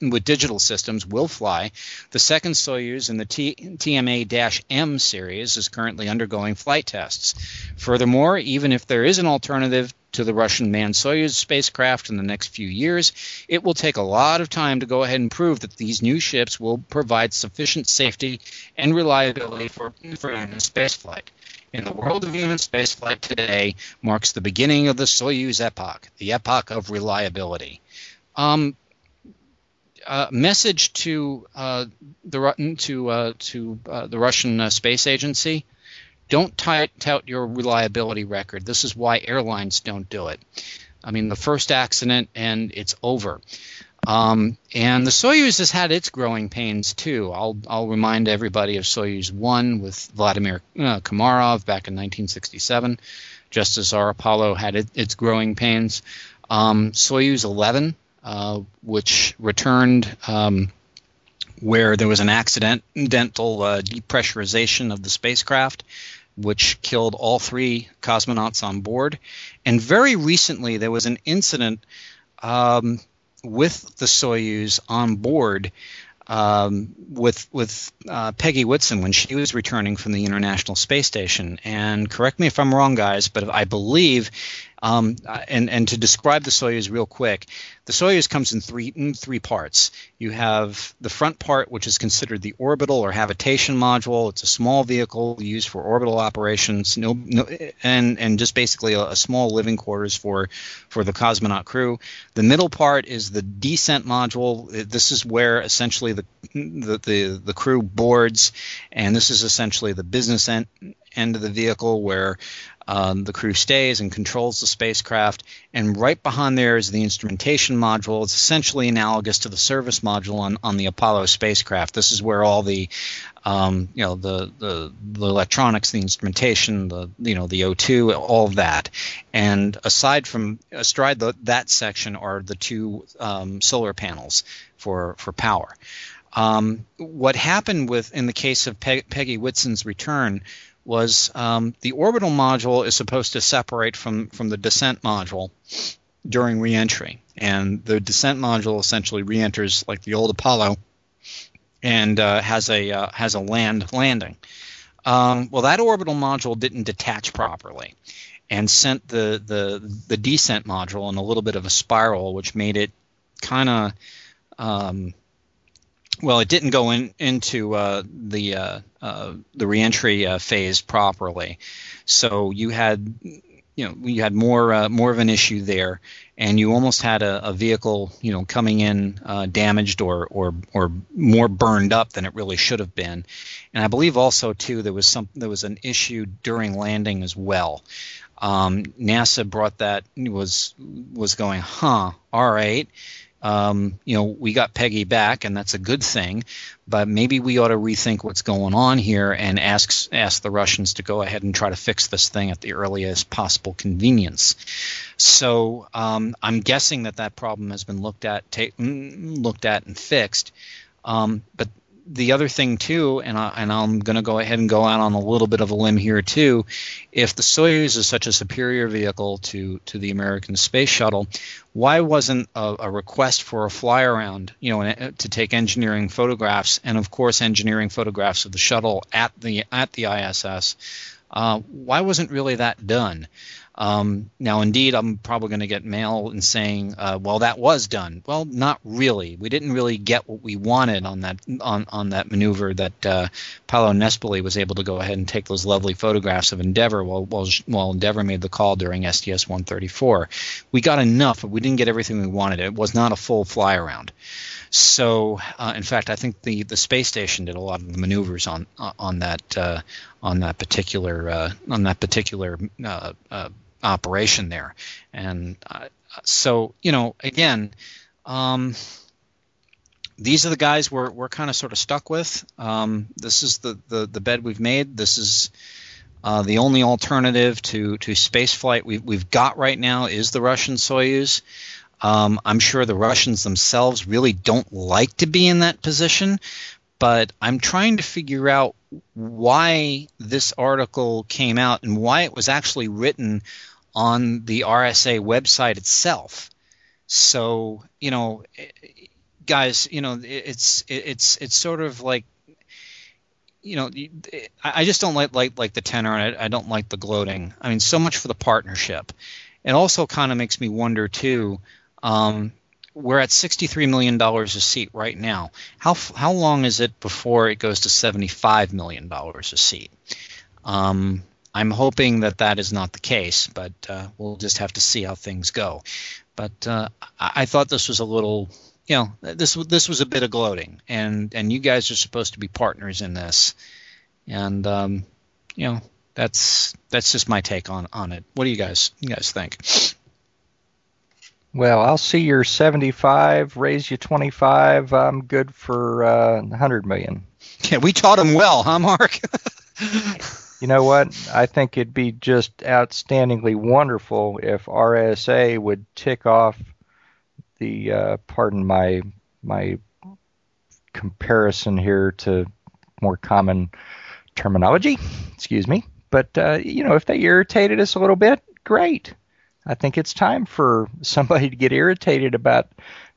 with digital systems will fly. The second Soyuz in the T- TMA-M series is currently undergoing flight tests. Furthermore, even if there is an alternative to the Russian manned Soyuz spacecraft in the next few years, it will take a lot of time to go ahead and prove that these new ships will provide sufficient safety and reliability for, for spaceflight in the world of human spaceflight today marks the beginning of the Soyuz epoch, the epoch of reliability. Um, uh, message to uh, the to uh, to uh, the Russian uh, space agency: Don't tout, tout your reliability record. This is why airlines don't do it. I mean, the first accident and it's over. Um, and the Soyuz has had its growing pains too. I'll I'll remind everybody of Soyuz one with Vladimir uh, Komarov back in 1967, just as our Apollo had it, its growing pains. Um, Soyuz 11, uh, which returned. Um, where there was an accidental uh, depressurization of the spacecraft, which killed all three cosmonauts on board. And very recently, there was an incident um, with the Soyuz on board um, with with uh, Peggy Whitson when she was returning from the International Space Station. And correct me if I'm wrong, guys, but I believe um, and and to describe the Soyuz real quick, the Soyuz comes in three in three parts. You have the front part, which is considered the orbital or habitation module. It's a small vehicle used for orbital operations, no, no and and just basically a, a small living quarters for for the cosmonaut crew. The middle part is the descent module. This is where essentially the the the, the crew boards, and this is essentially the business end end of the vehicle where um, the crew stays and controls the spacecraft. And right behind there is the instrumentation module. It's essentially analogous to the service module on, on the Apollo spacecraft. This is where all the um, you know the, the the electronics, the instrumentation, the you know the O2, all of that. And aside from astride the, that section are the two um, solar panels for for power. Um, what happened with in the case of Pe- Peggy Whitson's return was um, the orbital module is supposed to separate from from the descent module during reentry, and the descent module essentially reenters like the old Apollo and uh, has a uh, has a land landing. Um, well, that orbital module didn't detach properly, and sent the the the descent module in a little bit of a spiral, which made it kind of um, well, it didn't go in, into uh, the uh, uh, the reentry uh, phase properly, so you had you know you had more uh, more of an issue there, and you almost had a, a vehicle you know coming in uh, damaged or or or more burned up than it really should have been, and I believe also too there was some there was an issue during landing as well. Um, NASA brought that was was going, huh? All right um, you know, we got Peggy back, and that's a good thing. But maybe we ought to rethink what's going on here and ask ask the Russians to go ahead and try to fix this thing at the earliest possible convenience. So um, I'm guessing that that problem has been looked at, ta- mm, looked at and fixed. Um, but the other thing too, and I, and I'm going to go ahead and go out on a little bit of a limb here too. If the Soyuz is such a superior vehicle to to the American space shuttle, why wasn't a, a request for a fly around, you know, to take engineering photographs and of course engineering photographs of the shuttle at the at the ISS? Uh, why wasn't really that done? Um, now, indeed, I'm probably going to get mail and saying, uh, "Well, that was done." Well, not really. We didn't really get what we wanted on that on, on that maneuver. That uh, Paolo Nespoli was able to go ahead and take those lovely photographs of Endeavour while while, while Endeavour made the call during STS-134. We got enough, but we didn't get everything we wanted. It was not a full fly around. So, uh, in fact, I think the, the space station did a lot of the maneuvers on on that uh, on that particular uh, on that particular uh, uh, operation there. And uh, so, you know, again, um, these are the guys we're, we're kind of sort of stuck with. Um, this is the, the, the bed we've made. This is uh, the only alternative to, to space flight we've, we've got right now is the Russian Soyuz. Um, I'm sure the Russians themselves really don't like to be in that position, but I'm trying to figure out why this article came out and why it was actually written on the RSA website itself. So you know, guys, you know, it's it's it's sort of like you know, I just don't like like like the tenor, and I, don't like the gloating. I mean, so much for the partnership. It also kind of makes me wonder too. Um, we're at $63 million a seat right now. How, how long is it before it goes to $75 million a seat? Um, I'm hoping that that is not the case, but uh, we'll just have to see how things go. But uh, I-, I thought this was a little, you know, this this was a bit of gloating, and and you guys are supposed to be partners in this, and um, you know, that's that's just my take on on it. What do you guys you guys think?
Well, I'll see your 75, raise you 25. I'm good for uh, 100 million.
Yeah, we taught him well, huh, Mark? [LAUGHS]
you know what? I think it'd be just outstandingly wonderful if RSA would tick off the uh, pardon my my comparison here to more common terminology. Excuse me. But uh, you know, if they irritated us a little bit, great. I think it's time for somebody to get irritated about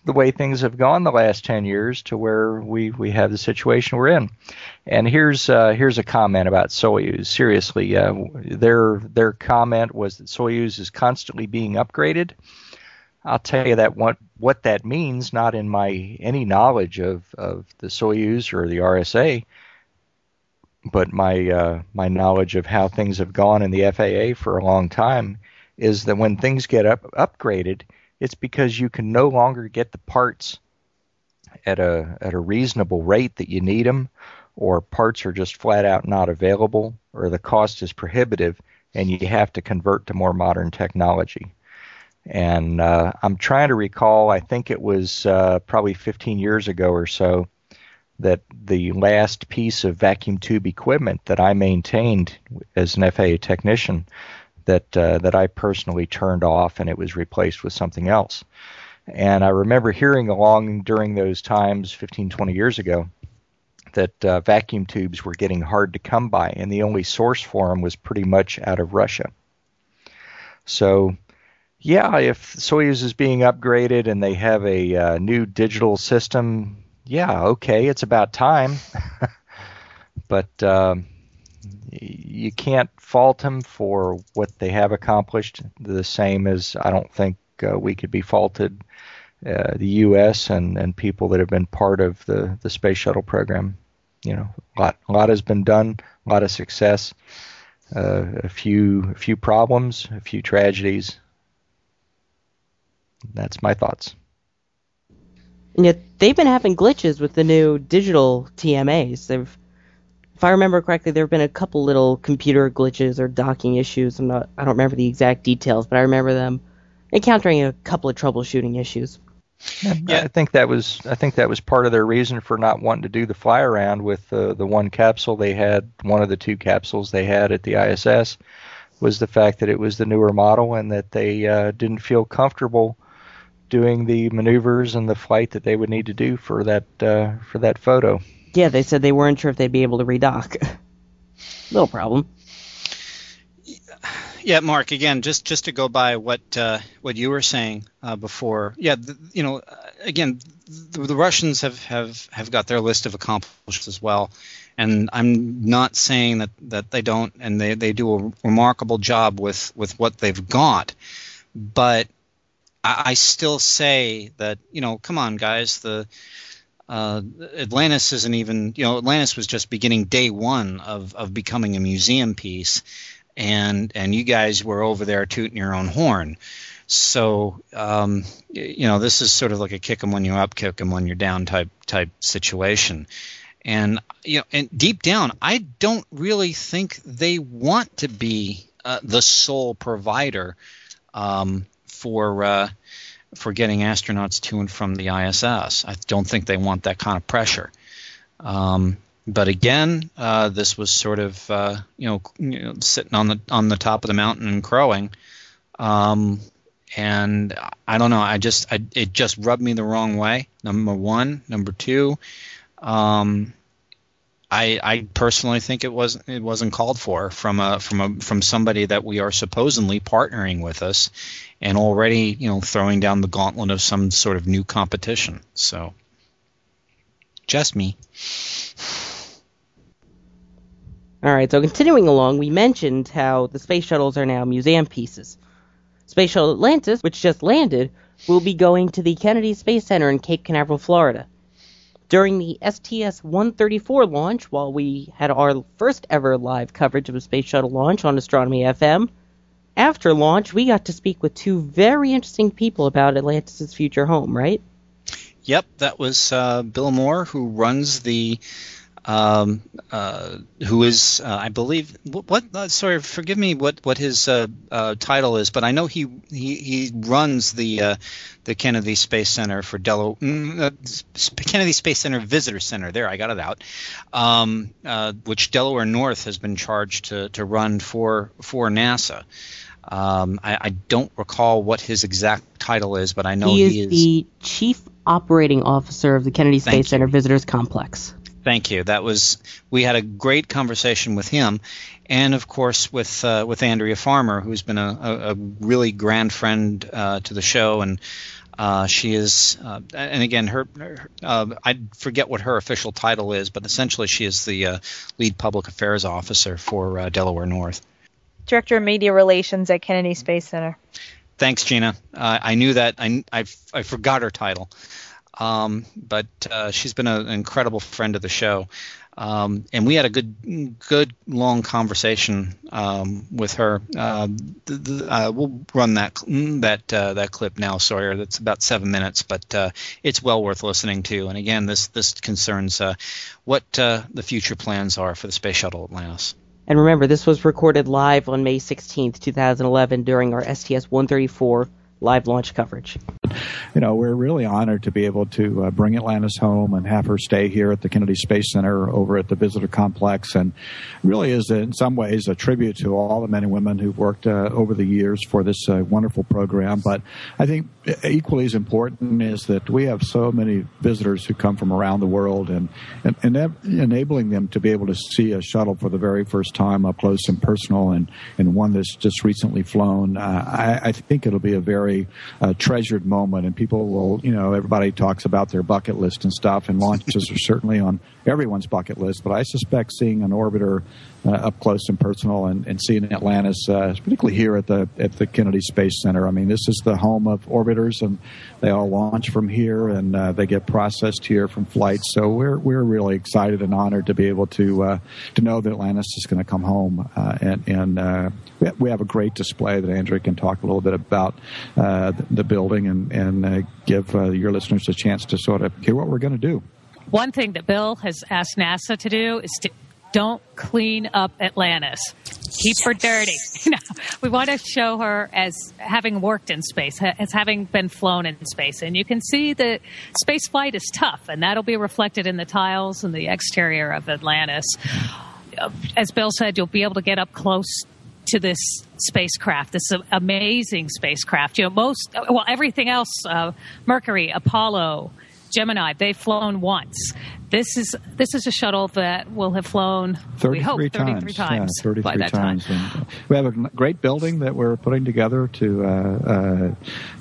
the way things have gone the last 10 years to where we, we have the situation we're in. And here's uh, here's a comment about Soyuz. Seriously, uh, their their comment was that Soyuz is constantly being upgraded. I'll tell you that what what that means, not in my any knowledge of, of the Soyuz or the RSA, but my uh, my knowledge of how things have gone in the FAA for a long time is that when things get up upgraded, it's because you can no longer get the parts at a at a reasonable rate that you need them, or parts are just flat out not available, or the cost is prohibitive, and you have to convert to more modern technology. And uh, I'm trying to recall, I think it was uh, probably 15 years ago or so, that the last piece of vacuum tube equipment that I maintained as an FAA technician that uh, that I personally turned off and it was replaced with something else. And I remember hearing along during those times 15 20 years ago that uh, vacuum tubes were getting hard to come by and the only source for them was pretty much out of Russia. So yeah, if Soyuz is being upgraded and they have a uh, new digital system, yeah, okay, it's about time. [LAUGHS] but um, you can't fault them for what they have accomplished. The same as I don't think uh, we could be faulted, uh, the U.S. and, and people that have been part of the, the space shuttle program. You know, a lot a lot has been done, a lot of success, uh, a few a few problems, a few tragedies. That's my thoughts.
And yet they've been having glitches with the new digital TMAs. They've if I remember correctly, there have been a couple little computer glitches or docking issues. I'm not, I don't remember the exact details, but I remember them encountering a couple of troubleshooting issues.
Yeah, I think that was I think that was part of their reason for not wanting to do the fly around with the the one capsule they had, one of the two capsules they had at the ISS, was the fact that it was the newer model and that they uh, didn't feel comfortable doing the maneuvers and the flight that they would need to do for that uh, for that photo.
Yeah, they said they weren't sure if they'd be able to redock. [LAUGHS] Little problem.
Yeah, Mark. Again, just just to go by what uh, what you were saying uh, before. Yeah, the, you know, again, the, the, Russians have, have have got their list of accomplishments as well, and I'm not saying that, that they don't, and they, they do a remarkable job with with what they've got, but I, I still say that you know, come on, guys, the uh, Atlantis isn't even you know Atlantis was just beginning day one of of becoming a museum piece, and and you guys were over there tooting your own horn. So um, you know this is sort of like a kick kick 'em when you're up, kick 'em when you're down type type situation. And you know, and deep down, I don't really think they want to be uh, the sole provider um, for uh, for getting astronauts to and from the ISS. I don't think they want that kind of pressure. Um, but again, uh, this was sort of uh, you, know, you, know, sitting on the on the top of the mountain and crowing. Um, and I don't know. I just I, it just rubbed me the wrong way. Number one, number two. Um, I, I personally think it was it wasn't called for from a from a from somebody that we are supposedly partnering with us, and already you know throwing down the gauntlet of some sort of new competition. So, just me.
All right. So continuing along, we mentioned how the space shuttles are now museum pieces. Space Shuttle Atlantis, which just landed, will be going to the Kennedy Space Center in Cape Canaveral, Florida. During the STS 134 launch, while we had our first ever live coverage of a space shuttle launch on Astronomy FM, after launch, we got to speak with two very interesting people about Atlantis' future home, right?
Yep, that was uh, Bill Moore, who runs the um, uh, who is, uh, I believe, what? what uh, sorry, forgive me, what what his uh, uh, title is, but I know he he, he runs the uh, the Kennedy Space Center for Delaware, mm, Kennedy Space Center Visitor Center. There, I got it out. Um, which Delaware North has been charged to to run for for NASA. Um, I, I, don't recall what his exact title is, but I know
he is,
he is
the chief operating officer of the Kennedy Space Center Visitors Complex.
Thank you. That was we had a great conversation with him, and of course with uh, with Andrea Farmer, who's been a, a, a really grand friend uh, to the show, and uh, she is, uh, and again, her, her uh, I forget what her official title is, but essentially she is the uh, lead public affairs officer for Delaware North.
Director of Media Relations at Kennedy Space Center.
Thanks, Gina. I knew that. I, I, I forgot her title. Um, but uh, she's been a, an incredible friend of the show. Um, and we had a good, good long conversation um, with her. Uh, the, the, uh, we'll run that that uh, that clip now, Sawyer. That's about seven minutes, but uh, it's well worth listening to. And again, this this concerns uh, what uh, the future plans are for the space shuttle Atlantis.
And remember, this was recorded live on May 16th, 2011, during our STS 134 live launch coverage.
You know, we're really honored to be able to uh, bring Atlantis home and have her stay here at the Kennedy Space Center over at the Visitor Complex, and really is in some ways a tribute to all the men and women who've worked uh, over the years for this uh, wonderful program. But I think equally as important is that we have so many visitors who come from around the world, and, and, and enabling them to be able to see a shuttle for the very first time up close and personal, and, and one that's just recently flown. Uh, I, I think it'll be a very very uh, treasured moment, and people will, you know, everybody talks about their bucket list and stuff, and launches are certainly on everyone's bucket list. But I suspect seeing an orbiter uh, up close and personal, and, and seeing Atlantis, uh, particularly here at the at the Kennedy Space Center. I mean, this is the home of orbiters, and they all launch from here, and uh, they get processed here from flights. So we're we're really excited and honored to be able to uh, to know that Atlantis is going to come home, uh, and and we have a great display that Andrea can talk a little bit about the, building and and give your listeners a chance to sort of hear what we're going to do.
One thing that Bill has asked NASA to do is to don't clean up Atlantis. Keep her dirty. [LAUGHS] we want to show her as having worked in space, as having been flown in space. And you can see that space flight is tough, and that'll be reflected in the tiles and the exterior of Atlantis. As Bill said, you'll be able to get up close to this spacecraft, this amazing spacecraft. You know, most, well, everything else, uh, Mercury, Apollo, Gemini, they've flown once. This is this is a shuttle that will have flown
33
we hope,
33
times, times
yeah, 33
by that
times.
time.
Uh, we have a great building that we're putting together to uh, uh,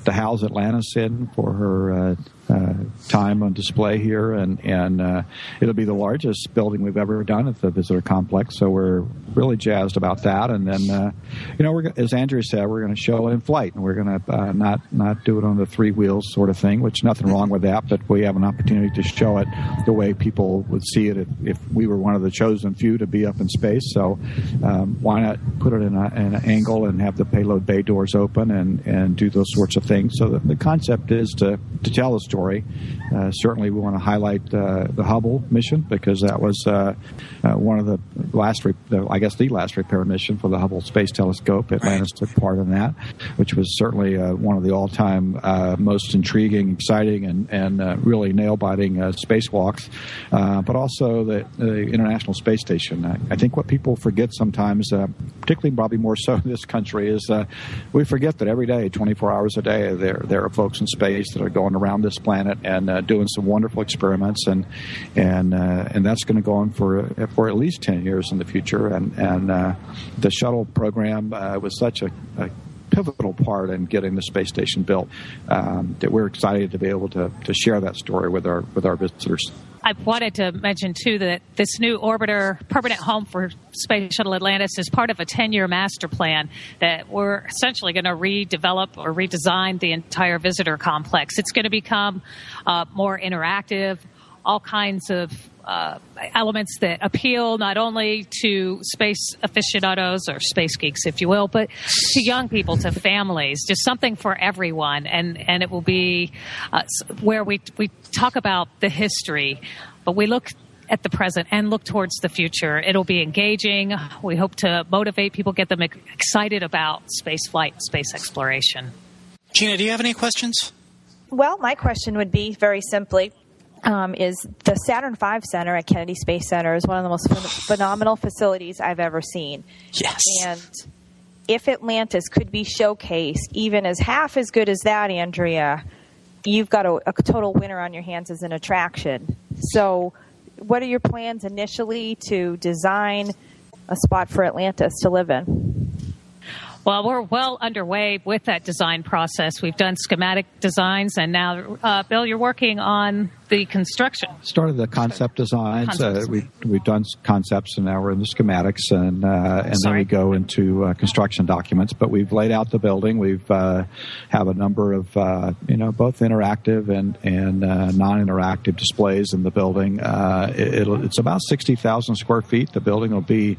to house Atlantis in for her uh, time on display here, and and uh, it'll be the largest building we've ever done at the visitor complex. So we're really jazzed about that. And then, uh, you know, we're, as Andrea said, we're going to show it in flight, and we're going to uh, not not do it on the three wheels sort of thing, which nothing wrong with that. But we have an opportunity to show it the way people would see it if, if we were one of the chosen few to be up in space. So um, why not put it in, a, in, an angle and have the payload bay doors open and and do those sorts of things? So the, the concept is to to tell the story story. Uh, certainly, we want to highlight uh, the Hubble mission because that was uh, uh one of the last, re- the, I guess, the last repair mission for the Hubble Space Telescope. Atlantis took part in that, which was certainly uh, one of the all-time uh, most intriguing, exciting, and and really nail-biting spacewalks. but also the, the, International Space Station. I, I, think what people forget sometimes, particularly probably more so [LAUGHS] in this country, is we forget that every day, 24 hours a day, there there are folks in space that are going around this planet and uh, doing some wonderful experiments, and and uh, and that's going to go on for for at least ten years in the future. And and uh, the shuttle program uh, was such a, a pivotal part in getting the space station built um, that we're excited to be able to, to share that story with our with our visitors.
I wanted to mention too that this new orbiter permanent home for Space Shuttle Atlantis is part of a 10-year master plan that we're essentially going to redevelop or redesign the entire visitor complex. It's going to become uh, more interactive, all kinds of uh, elements that appeal not only to space aficionados or space geeks, if you will, but to young people, to families, just something for everyone. And, and it will be uh, where we, we talk about the history, but we look at the present and look towards the future. It'll be engaging. We hope to motivate people, get them excited about space flight, space exploration.
Gina, do you have any questions?
Well, my question would be very simply um, is the Saturn V Center at Kennedy Space Center is one of the most ph- phenomenal facilities I've ever seen.
Yes.
And if Atlantis could be showcased even as half as good as that, Andrea, you've got a, a total winner on your hands as an attraction. So, what are your plans initially to design a spot for Atlantis to live in?
Well, we're well underway with that design process. We've done schematic designs, and now, uh, Bill, you're working on the construction.
Started the concept Uh, we, we've done concepts, and now we're in the schematics, and uh, and then we go into uh, construction documents. But we've laid out the building. We've uh, have a number of uh, you know both interactive and and uh, non-interactive displays in the building. Uh, it, it'll, it's about sixty thousand square feet. The building will be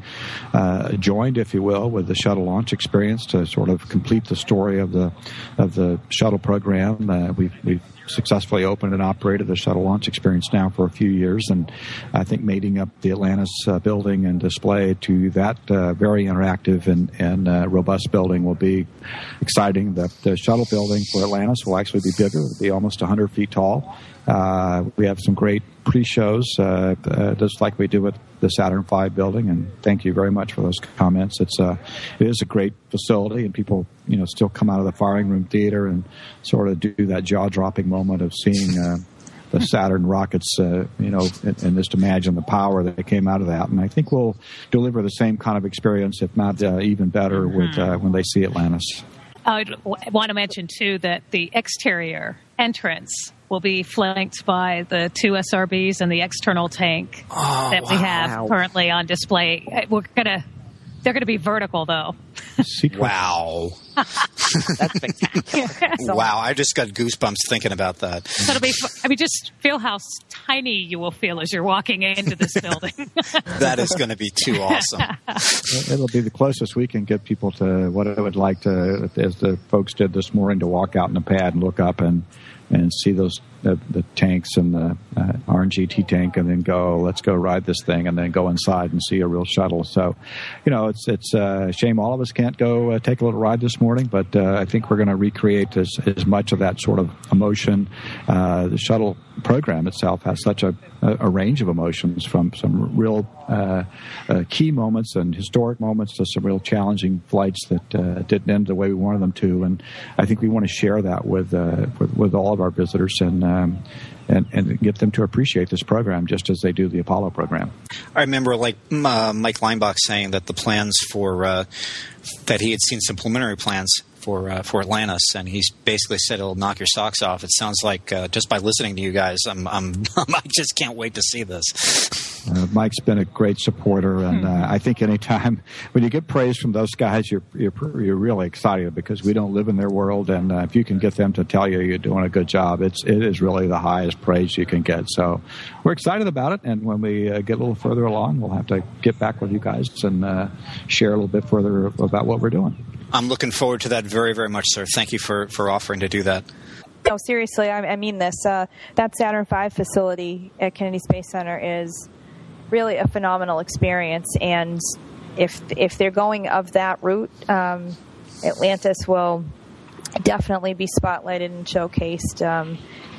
uh, joined, if you will, with the shuttle launch experience to sort of complete the story of the of the shuttle program. Uh, we've we've successfully opened and operated the shuttle launch experience now for a few years, and I think mating up the Atlantis uh, building and display to that uh, very interactive and, and uh, robust building will be exciting. The, the shuttle building for Atlantis will actually be bigger; it'll be almost 100 feet tall. Uh, we have some great pre-shows, uh, uh, just like we do with the Saturn V building. And thank you very much for those comments. It's a, it is a great facility, and people, you know, still come out of the firing room theater and sort of do that jaw-dropping moment of seeing. Uh, the Saturn rockets, uh, you know, and, and just imagine the power that came out of that. And I think we'll deliver the same kind of experience, if not uh, even better, with uh, when they see Atlantis.
I want to mention too that the exterior entrance will be flanked by the two SRBs and the external tank
Oh,
that we have
wow.
currently on display. We're gonna they're gonna be vertical though.
Wow. [LAUGHS]
That's spectacular. [LAUGHS]
Wow, I just got goosebumps thinking about that.
So it'll be. I mean, just feel how tiny you will feel as you're walking into this [LAUGHS] building.
That is going to be too awesome.
It'll be the closest we can get people to what I would like to, as the folks did this morning, to walk out in the pad and look up and and see those the, the tanks and the uh, RNGT tank, and then go, let's go ride this thing, and then go inside and see a real shuttle. So, you know, it's it's a shame all of us can't go uh, take a little ride this morning, but uh, I think we're going to recreate as as much of that sort of emotion. Uh, the shuttle program itself has such a, a, range of emotions from some real uh, uh, key moments and historic moments to some real challenging flights that uh, didn't end the way we wanted them to. And I think we want to share that with uh, with, with all of our visitors and, um, and and get them to appreciate this program just as they do the Apollo program.
I remember, like uh, Mike Leinbach saying that the plans for uh, that he had seen some preliminary plans for uh, for Atlantis, and he's basically said it'll knock your socks off. It sounds like uh, just by listening to you guys, I'm, I'm [LAUGHS] I just can't wait to see this.
Uh, Mike's been a great supporter, and uh, I think anytime [LAUGHS] when you get praise from those guys, you're you're, you're really excited because we don't live in their world, and uh, if you can get them to tell you you're doing a good job, it's it is really the highest praise you can get. So we're excited about it, and when we uh, get a little further along, we'll have to get back with you guys and uh, share a little bit further about what we're doing.
I'm looking forward to that very, very much, sir. Thank you for, for offering to do that.
No, seriously, I, I mean this. Uh, that Saturn V facility at Kennedy Space Center is really a phenomenal experience, and if if they're going of that route, um, Atlantis will definitely be spotlighted and showcased um,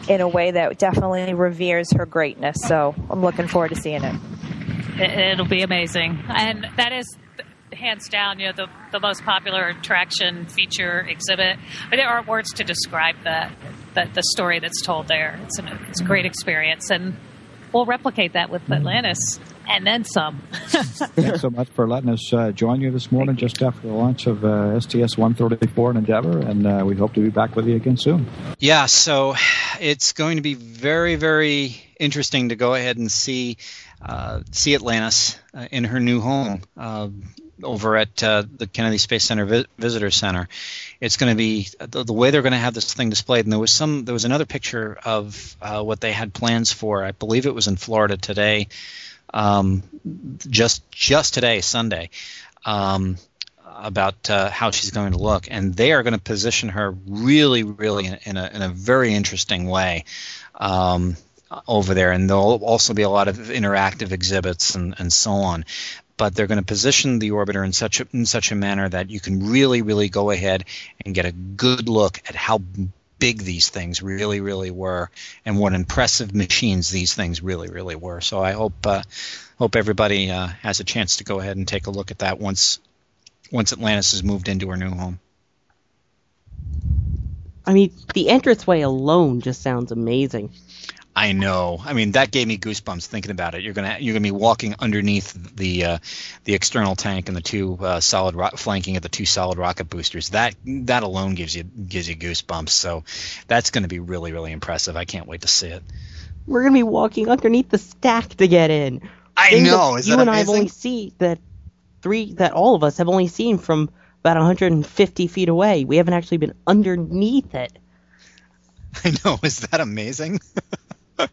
in a way that definitely reveres her greatness. So I'm looking forward to seeing it.
It- It'll be amazing, and that is hands down, you know, the the most popular attraction, feature, exhibit. But there aren't words to describe that, that the story that's told there. It's an, it's a great experience, and we'll replicate that with Atlantis and then some. [LAUGHS]
Thanks so much for letting us uh, join you this morning just after the launch of uh, STS 134 and Endeavour, and uh, we hope to be back with you again soon.
Yeah, so it's going to be very, very interesting to go ahead and see uh, see Atlantis uh, in her new home uh, over at uh, the Kennedy Space Center Vi- Visitor Center. It's going to be the, the way they're going to have this thing displayed. And there was some, there was another picture of uh, what they had plans for. I believe it was in Florida today, um, just just today, Sunday. Um, about uh, how she's going to look, and they are going to position her really, really in, in, a, in a very interesting way. Um, over there, and there'll also be a lot of interactive exhibits and, and so on. But they're going to position the orbiter in such a, in such a manner that you can really, really go ahead and get a good look at how big these things really, really were, and what impressive machines these things really, really were. So I hope uh, hope everybody uh, has a chance to go ahead and take a look at that once once Atlantis has moved into her new home.
I mean, the entranceway alone just sounds amazing.
I know. I mean, that gave me goosebumps thinking about it. You're gonna you're gonna be walking underneath the uh, the external tank and the two uh, solid ro- flanking of the two solid rocket boosters. That that alone gives you gives you goosebumps. So that's going to be really really impressive. I can't wait to see it.
We're gonna be walking underneath the stack to get in.
I
Things
know.
that
Is
you and I have only
amazing?
seen that three that all of us have only seen from about 150 feet away. We haven't actually been underneath it. [LAUGHS]
I know. Is that amazing? [LAUGHS] [LAUGHS]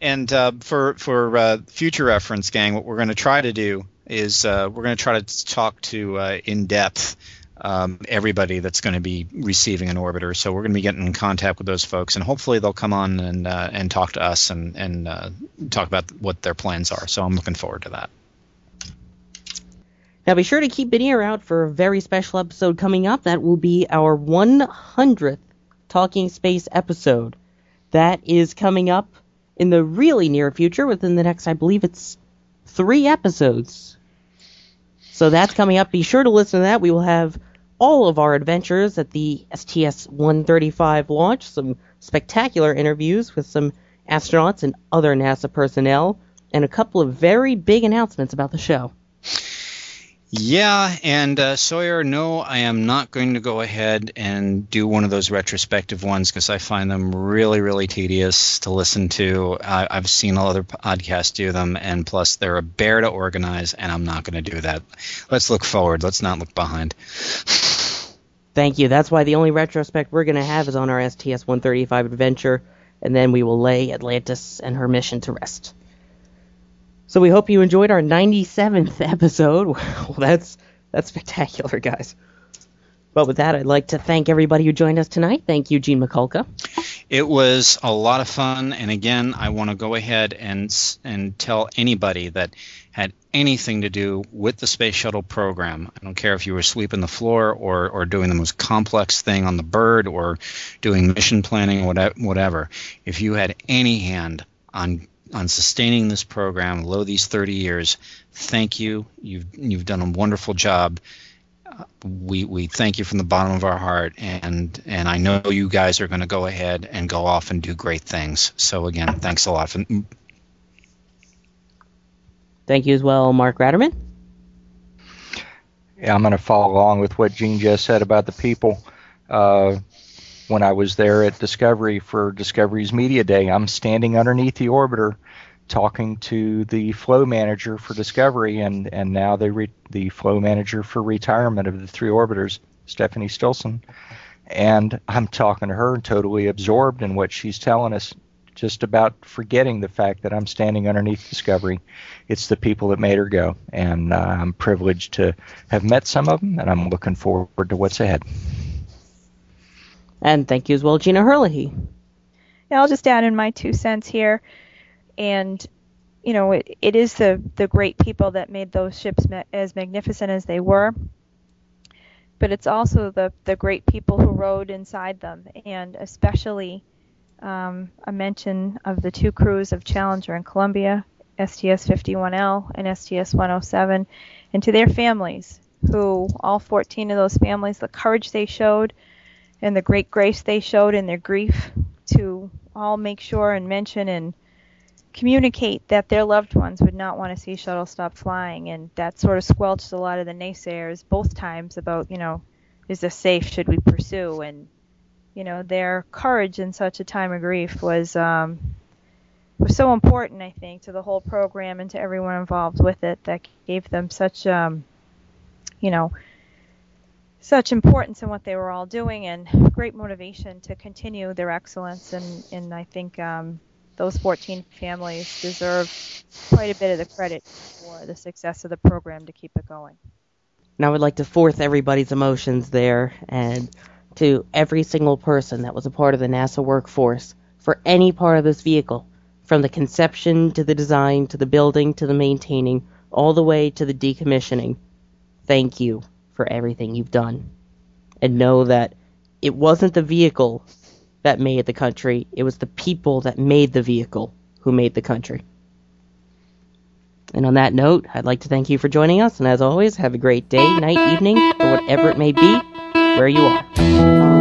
and uh, for for uh, future reference, gang, what we're going to try to do is uh, we're going to try to talk to uh, in depth um, everybody that's going to be receiving an orbiter. So we're going to be getting in contact with those folks, and hopefully they'll come on and uh, and talk to us and and uh, talk about what their plans are. So I'm looking forward to that.
Now be sure to keep an ear out for a very special episode coming up. That will be our 100th Talking Space episode. That is coming up in the really near future, within the next, I believe it's three episodes. So that's coming up. Be sure to listen to that. We will have all of our adventures at the STS 135 launch, some spectacular interviews with some astronauts and other NASA personnel, and a couple of very big announcements about the show.
Yeah, and uh, Sawyer, no, I am not going to go ahead and do one of those retrospective ones because I find them really, really tedious to listen to. I, I've seen other podcasts do them, and plus they're a bear to organize, and I'm not going to do that. Let's look forward. Let's not look behind.
Thank you. That's why the only retrospect we're going to have is on our STS 135 adventure, and then we will lay Atlantis and her mission to rest. So we hope you enjoyed our 97th episode. [LAUGHS] Well, that's that's spectacular, guys. But with that, I'd like to thank everybody who joined us tonight. Thank you, Gene Mikulka.
It was a lot of fun, and again, I want to go ahead and and tell anybody that had anything to do with the space shuttle program. I don't care if you were sweeping the floor or or doing the most complex thing on the bird or doing mission planning whatever. If you had any hand on on sustaining this program, low these 30 years, thank you. You've you've done a wonderful job we we thank you from the bottom of our heart and and I know you guys are going to go ahead and go off and do great things. So again, thanks a lot. For,
Thank you as well, Mark Ratterman.
Yeah, I'm going to follow along with what Gene just said about the people. Uh, when I was there at Discovery for Discovery's Media Day, I'm standing underneath the orbiter talking to the flow manager for Discovery and, and now the, re- the flow manager for retirement of the three orbiters, Stephanie Stilson. And I'm talking to her and totally absorbed in what she's telling us, just about forgetting the fact that I'm standing underneath Discovery. It's the people that made her go. And uh, I'm privileged to have met some of them, and I'm looking forward to what's ahead.
And thank you as well, Gina Herlihy.
Yeah, I'll just add in my two cents here. And, you know, it, it is the, the great people that made those ships ma- as magnificent as they were. But it's also the, the great people who rode inside them, and especially um, a mention of the two crews of Challenger and Columbia, STS 51L and STS 107, and to their families, who, all 14 of those families, the courage they showed and the great grace they showed in their grief to all make sure and mention and communicate that their loved ones would not want to see shuttle stop flying. And that sort of squelched a lot of the naysayers both times about you know is this safe? Should we pursue? And you know their courage in such a time of grief was um was so important i think to the whole program and to everyone involved with it that gave them such um you know such importance in what they were all doing and great motivation to continue their excellence and and I think um, those 14 families deserve quite a bit of the credit for the success of the program to keep it going.
Now, I would like to fourth everybody's emotions there and to every single person that was a part of the NASA workforce. for any part of this vehicle, from the conception to the design to the building to the maintaining, all the way to the decommissioning. Thank you for everything you've done. And know that it wasn't the vehicle that made the country, it was the people that made the vehicle who made the country. And on that note, I'd like to thank you for joining us, and as always, have a great day, night, evening, or whatever it may be, where you are.